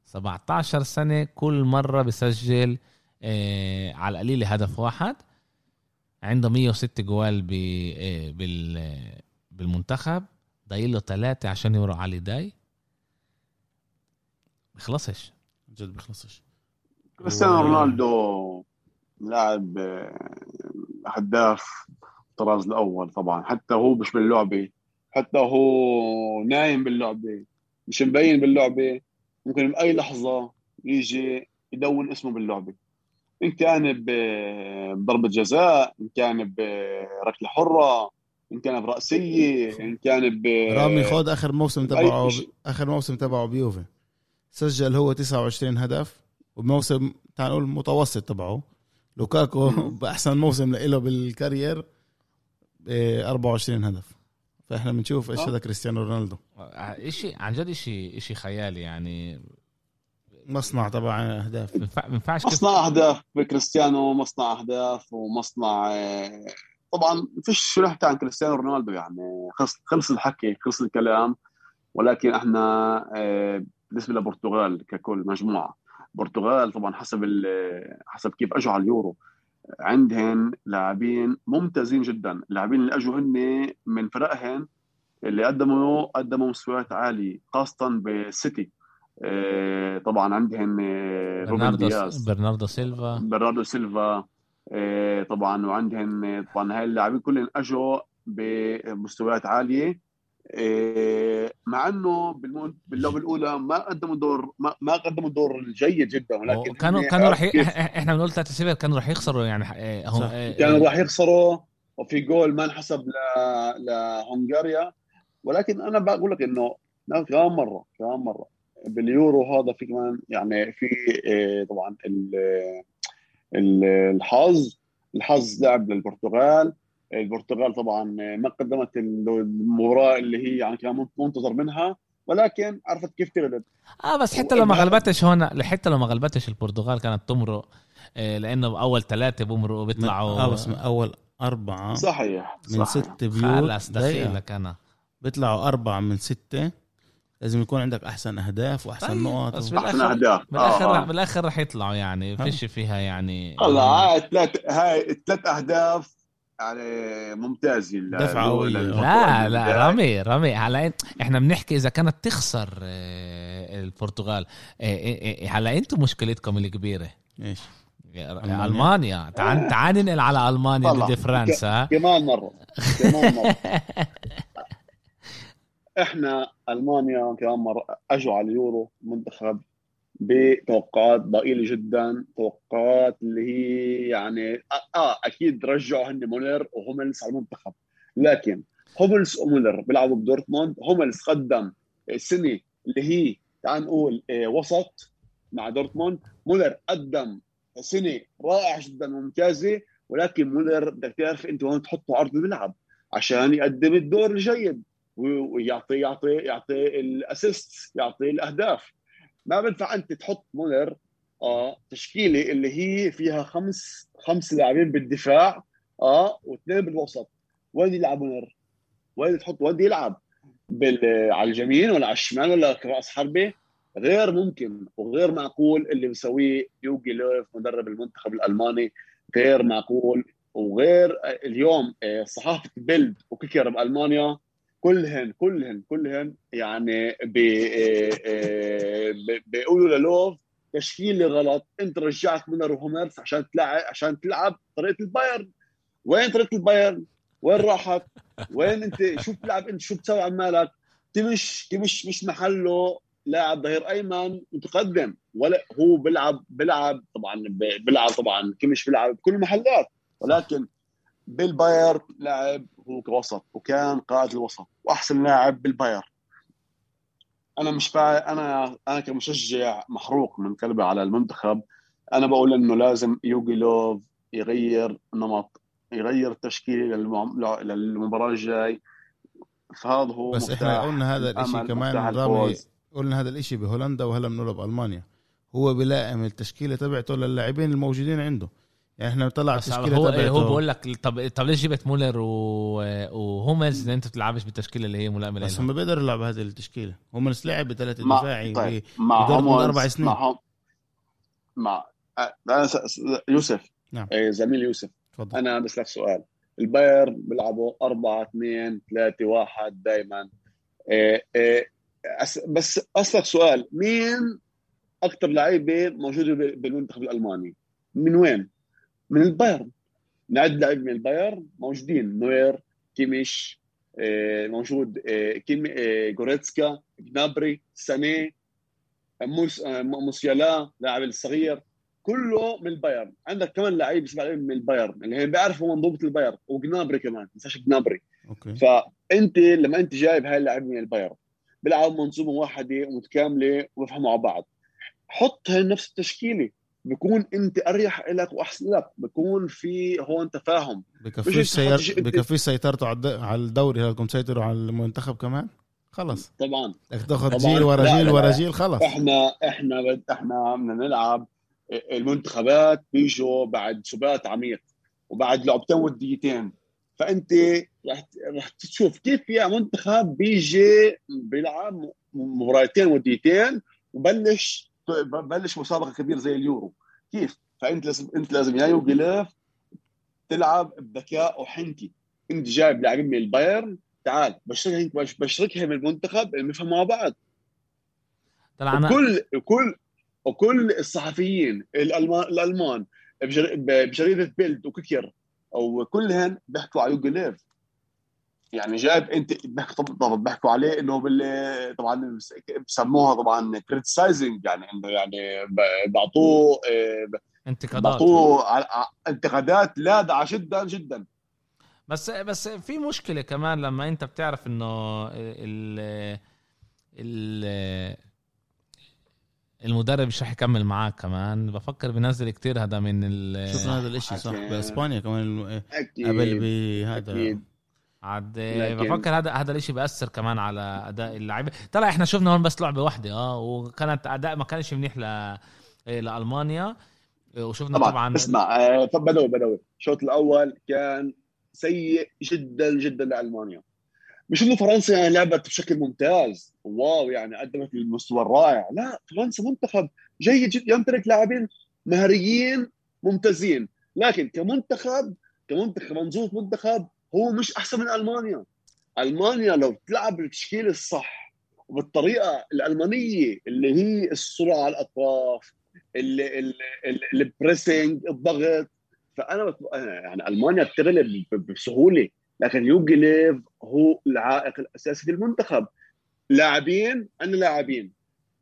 [SPEAKER 1] 17 سنة كل مرة بسجل آه على القليل هدف واحد. عنده 106 جوال آه آه بالمنتخب. ضايل له ثلاثة عشان يمرق علي داي. بخلصش.
[SPEAKER 2] جد بيخلصش
[SPEAKER 3] كريستيانو رونالدو لاعب آه، هداف الطراز الأول طبعا. حتى هو مش باللعبة حتى هو نايم باللعبة مش مبين باللعبة. ممكن باي لحظة يجي يدون اسمه باللعبة. إن كان بضربة جزاء إن كان بركله حرة إن كان برأسية إن كان ب
[SPEAKER 2] رامي خود آخر موسم تبعه آخر موسم تبعه بيوفي. سجل هو 29 هدف. وبموسم تعال نقول المتوسط تبعه. لوكاكو بأحسن موسم له بالكارير ب 24 هدف. فإحنا بنشوف إيش
[SPEAKER 3] آه.
[SPEAKER 2] هذا كريستيانو رونالدو.
[SPEAKER 1] اشي عن جد اشي إشي خيالي يعني.
[SPEAKER 2] مصنع تبع
[SPEAKER 1] أهداف. كيف
[SPEAKER 3] مصنع أهداف بكريستيانو مصنع أهداف ومصنع آه، طبعا فيش شو نحكي عن كريستيانو رونالدو يعني. خلص خلص الحكي خلص الكلام. ولكن إحنا آه، بالنسبة للبرتغال ككل مجموعة البرتغال طبعا حسب حسب كيف أجوا على اليورو. عندهم لاعبين ممتازين جدا. اللاعبين اللي أجوا هن من فرقهم اللي قدموا قدموا مستويات عالية خاصه بالسيتي آه، طبعا عندهم آه، روبن
[SPEAKER 1] برناردو
[SPEAKER 3] دياز.
[SPEAKER 1] برناردو سيلفا.
[SPEAKER 3] برناردو سيلفا. آه، طبعا وعندهم طبعا هاي اللاعبين كلهم أجوا بمستويات عالية. مع إنه باللعبة الأولى ما قدموا دور ما, ما قدموا دور جيد جدا ولكن
[SPEAKER 1] كانوا كانوا.
[SPEAKER 3] كيف
[SPEAKER 1] إحنا بنقول 3 0 كانوا رح يخسروا يعني آه، هم. آه،
[SPEAKER 3] كانوا راح يخسروا وفي جول ما انحسب ل... لهنغاريا ولكن أنا بقول لك إنه كمان مرة كمان مرة باليورو هذا في كمان يعني في طبعا ال- ال- الحظ الحظ لعب للبرتغال البرتغال طبعا ما قدمت المباراة اللي هي يعني كان منتظر منها ولكن عرفت كيف تغلب
[SPEAKER 1] آه بس حتى لو ما غلبتش هون حتى لو ما غلبتش البرتغال كانت تمرق آه، لأنه بأول ثلاثة بمرقوا بيطلعوا.
[SPEAKER 2] آه بس من أول أربعة
[SPEAKER 3] صحيح
[SPEAKER 2] من
[SPEAKER 3] صحيح.
[SPEAKER 2] ست بيوت
[SPEAKER 1] خلص. دخيلك أنا.
[SPEAKER 2] بيطلعوا أربعة من ستة. لازم يكون عندك أحسن أهداف وأحسن
[SPEAKER 1] طيب،
[SPEAKER 2] نقط
[SPEAKER 1] بس
[SPEAKER 2] و...
[SPEAKER 1] أحسن
[SPEAKER 3] أهداف.
[SPEAKER 1] بالاخر
[SPEAKER 3] آه، آه.
[SPEAKER 1] بالآخر رح يطلعوا يعني. فيش فيها يعني
[SPEAKER 3] والله هاي ثلاث هاي ثلاث أهداف يعني ل-
[SPEAKER 2] قوية.
[SPEAKER 3] للموضوع
[SPEAKER 1] لا لا
[SPEAKER 3] بداية.
[SPEAKER 1] رامي رامي هلا إنت- إحنا بنحكي إذا كانت تخسر آه، البرتغال آه، آه، هلا أنتم مشكلتكم الكبيرة
[SPEAKER 2] إيش
[SPEAKER 1] المانيا, ألمانيا. تعال تعال ننقل على
[SPEAKER 3] ألمانيا.
[SPEAKER 1] ضد فرنسا
[SPEAKER 3] كمان مرة كمان مرة إحنا ألمانيا كمان مرة أجوا على اليورو منتخب بتوقعات ضئيلة جدا توقعات اللي هي يعني آه, آه أكيد رجعوا هن مولر وهوملز على المنتخب. لكن هوملز ومولر بيلعبوا بدورتموند. هوملز قدم السنة اللي هي تعال نقول آه، وسط مع دورتموند. مولر قدم سنة رائعة جدا ممتازه ولكن مولر بدك تعرف أنت وين تحطه ع أرض الملعب؟ عشان يقدم الدور الجيد ويعطي يعطي يعطي ال assist يعطي الأهداف. ما بينفع أنت تحط مولر آه تشكيلة اللي هي فيها خمس خمس لاعبين بالدفاع آه واثنين بالوسط وين يلعب مولر؟ وين تحط وين يلعب؟ بال... على اليمين ولا على الشمال ولا كرأس حربة؟ غير ممكن وغير معقول اللي مسويه يوجي لوف مدرب المنتخب الألماني غير معقول وغير اليوم آه، صحافة بيلد وكيكر بألمانيا كلهن كلهن كلهن يعني آه، آه، بي- بيقولوا للوف تشكيله غلط أنت رجعت مولر وهوملز عشان تلعب عشان تلعب طريقة البايرن وين طريقة البايرن؟ وين راحت؟ وين أنت شو بتلعب أنت شو بتسوي عمالك؟ كيميش كيميش مش محله لاعب ظهير أيمن متقدم ولا هو بيلعب بيلعب طبعا بيلعب طبعا كمش بيلعب بكل المحلات ولكن بالباير لعب هو كوسط وكان قائد الوسط وأحسن لاعب بالباير أنا مش فا... أنا أنا كمشجع محروق من قلبي على المنتخب أنا بقول إنه لازم يوغي لوف يغير نمط يغير التشكيله للم... للمباراة الجاي. فهذا هو
[SPEAKER 2] بس
[SPEAKER 3] إحنا
[SPEAKER 2] قلنا هذا
[SPEAKER 3] الأمل،
[SPEAKER 2] كمان رامي. قلنا هذا الإشي بهولندا وهلا بنقوله بألمانيا. هو بلائم التشكيلة تبعته للاعبين الموجودين عنده. يعني إحنا طلع التشكيله
[SPEAKER 1] هو
[SPEAKER 2] تبعته.
[SPEAKER 1] هو بقول لك طب طب ليش جبت مولر و... وهوملز إن أنت بتلعبش بالتشكيلة اللي هي ملائمة
[SPEAKER 2] بس هم بيقدروا يلعبوا هذه التشكيلة. هم لعب بثلاثه
[SPEAKER 3] مع
[SPEAKER 2] دفاعي
[SPEAKER 3] طيب. مع هوملز
[SPEAKER 2] أربع سنين.
[SPEAKER 3] مع هم مع أ- أنا س... يوسف.
[SPEAKER 2] نعم.
[SPEAKER 3] إيه، زميل يوسف.
[SPEAKER 2] تفضل.
[SPEAKER 3] أنا بسالك سؤال. البايرن بيلعبوا 4 2 3 1 دائما أس... بس أسألك سؤال. مين أكثر لعيبه موجوده ب- بالمنتخب الألماني؟ من وين؟ من البايرن. نعد لعيبه من البايرن موجودين نوير كيميش آه، موجود آه، كيم آه، جوريتسكا جنابري ساني موس آه، موسيالا لاعب الصغير. كله من البايرن. عندك كمان لعيب اسمه لعيب من البايرن اللي هي بيعرفوا منظومة البايرن وجنابري كمان ما تنساش جنابري.
[SPEAKER 2] Okay.
[SPEAKER 3] فأنت لما أنت جايب هاي اللاعب من البايرن بيلعبوا منظومة واحدة متكاملة وبيفهموا على بعض. حط نفس التشكيلة. بكون انت اريح لك واحسن لك بكون في هون تفاهم
[SPEAKER 2] بكفيش.
[SPEAKER 3] تحط-
[SPEAKER 2] بكفيش سيطرته على الد- على الدوري هل بدكم تسيطروا على المنتخب كمان خلص
[SPEAKER 3] طبعا
[SPEAKER 2] بدك تاخذ. جيل ورا جيل ورا. جيل خلص
[SPEAKER 3] إحنا إحنا بد إحنا بدنا نلعب المنتخبات بيجوا بعد سبات عميق وبعد لعبتين وديتين فأنت رح رح تشوف كيف في منتخب بيجي بيلعب مباراتين وديتين وبلش بلش مسابقة كبيرة زي اليورو. كيف؟ فأنت لازم أنت لازم يا يوغي تلعب بذكاء وحنكي. أنت جايب لاعبين من البايرن تعال بشركهم بشركهم المنتخب اللي بيفهموا مع بعض.
[SPEAKER 1] طلع أنا
[SPEAKER 3] وكل وكل وكل الصحفيين الالمان الألمان بجر- بجريدة بيلد وكيكر أو كلهن بيحكوا على يوغي ليف. يعني جايب انت طبعا بيحكوا عليه انه بال طبعا بسموها طبعا criticizing يعني إنه يعني بعطوه آه،
[SPEAKER 1] انتقادات.
[SPEAKER 3] بعطوه انتقادات لاذعه جدا جدا.
[SPEAKER 1] بس بس في مشكلة كمان لما انت بتعرف انه ال ال المدرب مش رح يكمل معاك كمان. بفكر بنزل كتير هذا من ال
[SPEAKER 2] شفنا هذا الإشي صح. بإسبانيا كمان
[SPEAKER 3] أكيد
[SPEAKER 2] قبل بهذا.
[SPEAKER 3] أكيد.
[SPEAKER 1] عاد
[SPEAKER 3] لكن-
[SPEAKER 1] بفكر هذا هذا الإشي بيأثر كمان على أداء اللعيبة. طلع إحنا شفنا هون بس لعبة واحدة آه وكانت أداء ما كانش منيح ل لألمانيا. وشفنا
[SPEAKER 3] طبعا,
[SPEAKER 1] طبعا,
[SPEAKER 3] اسمع آه، بدوي بدوي. الشوط الأول كان سيء جدا جدا لألمانيا. مش إنه فرنسا يعني لعبت بشكل ممتاز. wow يعني قدمت المستوى الرائع. لا فرنسا منتخب جيد جدا. يمتلك لاعبين مهاريين ممتازين. لكن كمنتخب كمنتخب منظومة منتخب هو مش أحسن من ألمانيا. ألمانيا لو تلعب بالتشكيل الصح وبالطريقة الألمانية اللي هي السرعة على الأطراف ال pressing الضغط فأنا يعني ألمانيا بتغلب بسهولة لكن يوغي ليف هو العائق الأساسي للمنتخب لاعبين عندنا لاعبين.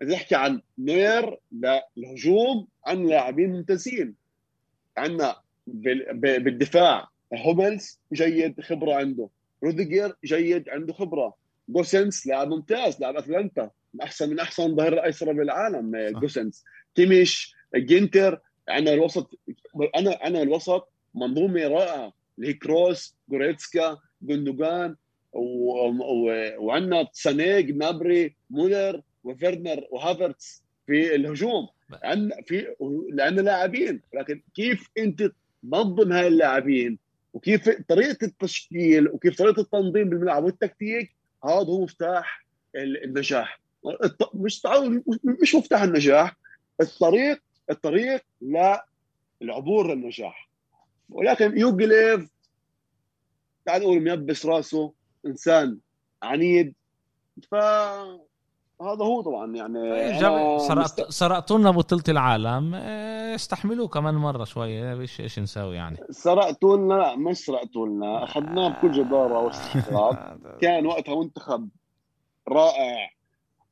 [SPEAKER 3] اذا نحكي عن نير للهجوم عندنا لاعبين ممتازين. عندنا بالدفاع هوملز جيد خبرة عنده. روديجر جيد عنده خبرة. جوسنس لاعب ممتاز لاعب أتلانتا. من احسن من أحسن ظهير ايسر بالعالم جوسنس كيميش جينتر عندنا الوسط عنا عنا الوسط منظومة رائعة. اللي هي كروس جوريتسكا جندوجان وعندنا سانيه جنابري مولر وفيرنر وهافرتس في الهجوم. عندنا في لأن لاعبين. لكن كيف أنت تنظم هاي اللاعبين؟ وكيف طريقة التشكيل وكيف طريقة التنظيم بالملعب والتكتيك هذا هو مفتاح النجاح. مش مش مفتاح النجاح الطريق الطريق للعبور للنجاح ولكن يوغليف تعال نقول ميبس راسه إنسان عنيد. ف هذا هو طبعا يعني
[SPEAKER 1] سرقت سرقتوا لنا بطولة العالم. إيه، استحملوه كمان مرة شوية إيش إيش نسوي يعني.
[SPEAKER 3] سرقتوا لنا لا مش سرقتوا لنا اخذناه بكل جدارة واستحقاق كان وقتها منتخب رائع.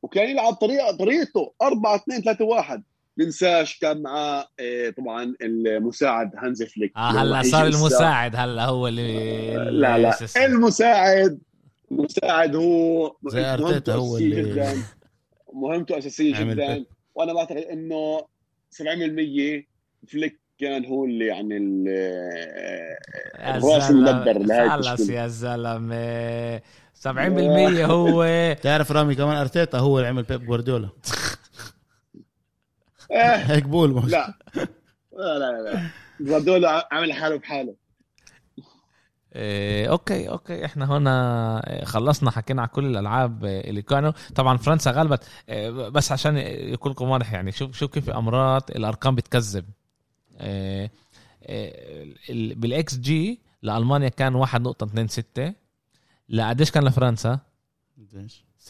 [SPEAKER 3] وكان يلعب طريقه طريقته. 4 2 3 1 ننساش كان معاه طبعا المساعد هانز فليك.
[SPEAKER 1] آه هلا صار المساعد هلا هو اللي
[SPEAKER 3] لا لا. المساعد المساعد هو
[SPEAKER 2] زي أرتيتا هو اللي
[SPEAKER 3] جدا. مهمته أساسية جدا. وأنا بعتقد إنه 70% فليك كان هو اللي يعني الرأس المدبر لهي
[SPEAKER 1] خلص يا زلمة. 70% هو.
[SPEAKER 2] تعرف رامي كمان أرتيتا هو اللي عمل بيب جوارديولا.
[SPEAKER 3] إيه.
[SPEAKER 2] هيك بقول
[SPEAKER 3] لا. لا لا لا. جوارديولا عمل حاله بحاله.
[SPEAKER 1] إيه okay okay إحنا هنا إيه، خلصنا حكينا على كل الألعاب إيه، اللي كانوا. طبعا فرنسا غلبت إيه، بس عشان يكون لكم واضح يعني شوف شوف كيف مرات الأرقام بتكذب. إيه إيه بالاكس جي لألمانيا كان 1.26 لقديش كان لفرنسا؟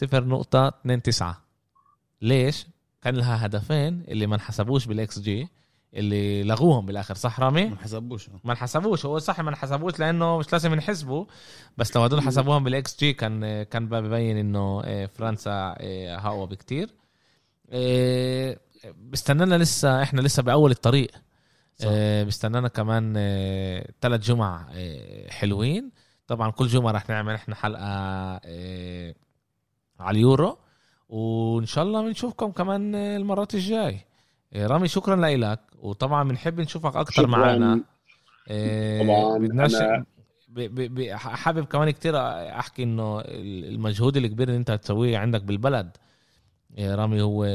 [SPEAKER 1] 0.29 ليش؟ كان لها هدفين اللي ما انحسبوش بالاكس جي. اللي لغوهم بالآخر صح رامي؟
[SPEAKER 2] ما حسبوش.
[SPEAKER 1] ما انحسبوش هو صح ما انحسبوش لأنه مش لازم ينحسبوا بس لو هدول حسبوهم بالاكس جي كان كان ببين إنه آه، فرنسا آه، اقوى بكتير. آه، بستنانا لسه إحنا لسه بأول الطريق. صح. بستنانا كمان ثلاث جمع حلوين. طبعا كل جمعة رح نعمل إحنا حلقة على اليورو. وإن شاء الله بنشوفكم كمان المرات الجاي. رامي شكرا لك وطبعا بنحب نشوفك أكثر معنا
[SPEAKER 3] طبعا
[SPEAKER 1] بدناش حابب كمان كتير أحكي إنه المجهود الكبير اللي أنت تسويه عندك بالبلد. رامي هو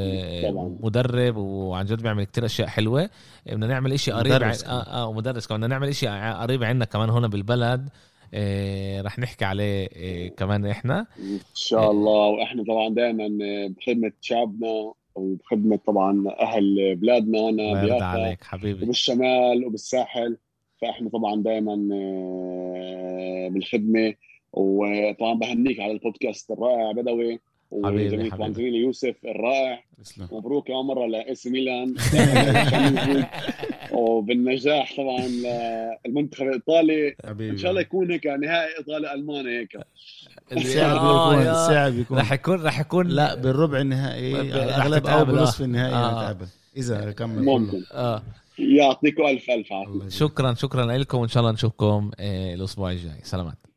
[SPEAKER 1] طبعا. مدرب وعن جد بيعمل كتير أشياء حلوة. بدنا نعمل إشي قريب مدرس ع... آه آه مدرس كمان. بدنا نعمل إشي قريب عندنا كمان هنا بالبلد. آه رح نحكي عليه آه كمان إحنا.
[SPEAKER 3] إن شاء الله. وإحنا طبعا دائما بخدمة شعبنا. وبخدمة طبعا أهل بلادنا هنا
[SPEAKER 1] بيافا عليك حبيبي.
[SPEAKER 3] وبالشمال وبالساحل. فإحنا طبعا دائما آه، بالخدمة. وطبعا بهنيك على البودكاست الرائع بدوي.
[SPEAKER 1] حبيبي
[SPEAKER 3] طبعا زميلي يوسف الرائع. اسلام. مبروك كمان مره لاس ميلان. وبالنجاح طبعا للمنتخب الإيطالي. حبيبي. إن شاء الله يكون هيك نهائي إيطالي الماني هيك.
[SPEAKER 2] الساعة بيكون الساعة بيكون.
[SPEAKER 1] رح يكون رح يكون
[SPEAKER 2] لا بالربع النهائي. أغلب أو بنصف النهائي آه. إذا كمل
[SPEAKER 3] ممكن. آه. يعطيكم ألف ألف عافية.
[SPEAKER 1] شكرا شكرا لكم وإن شاء الله نشوفكم آه، الأسبوع الجاي. سلامات.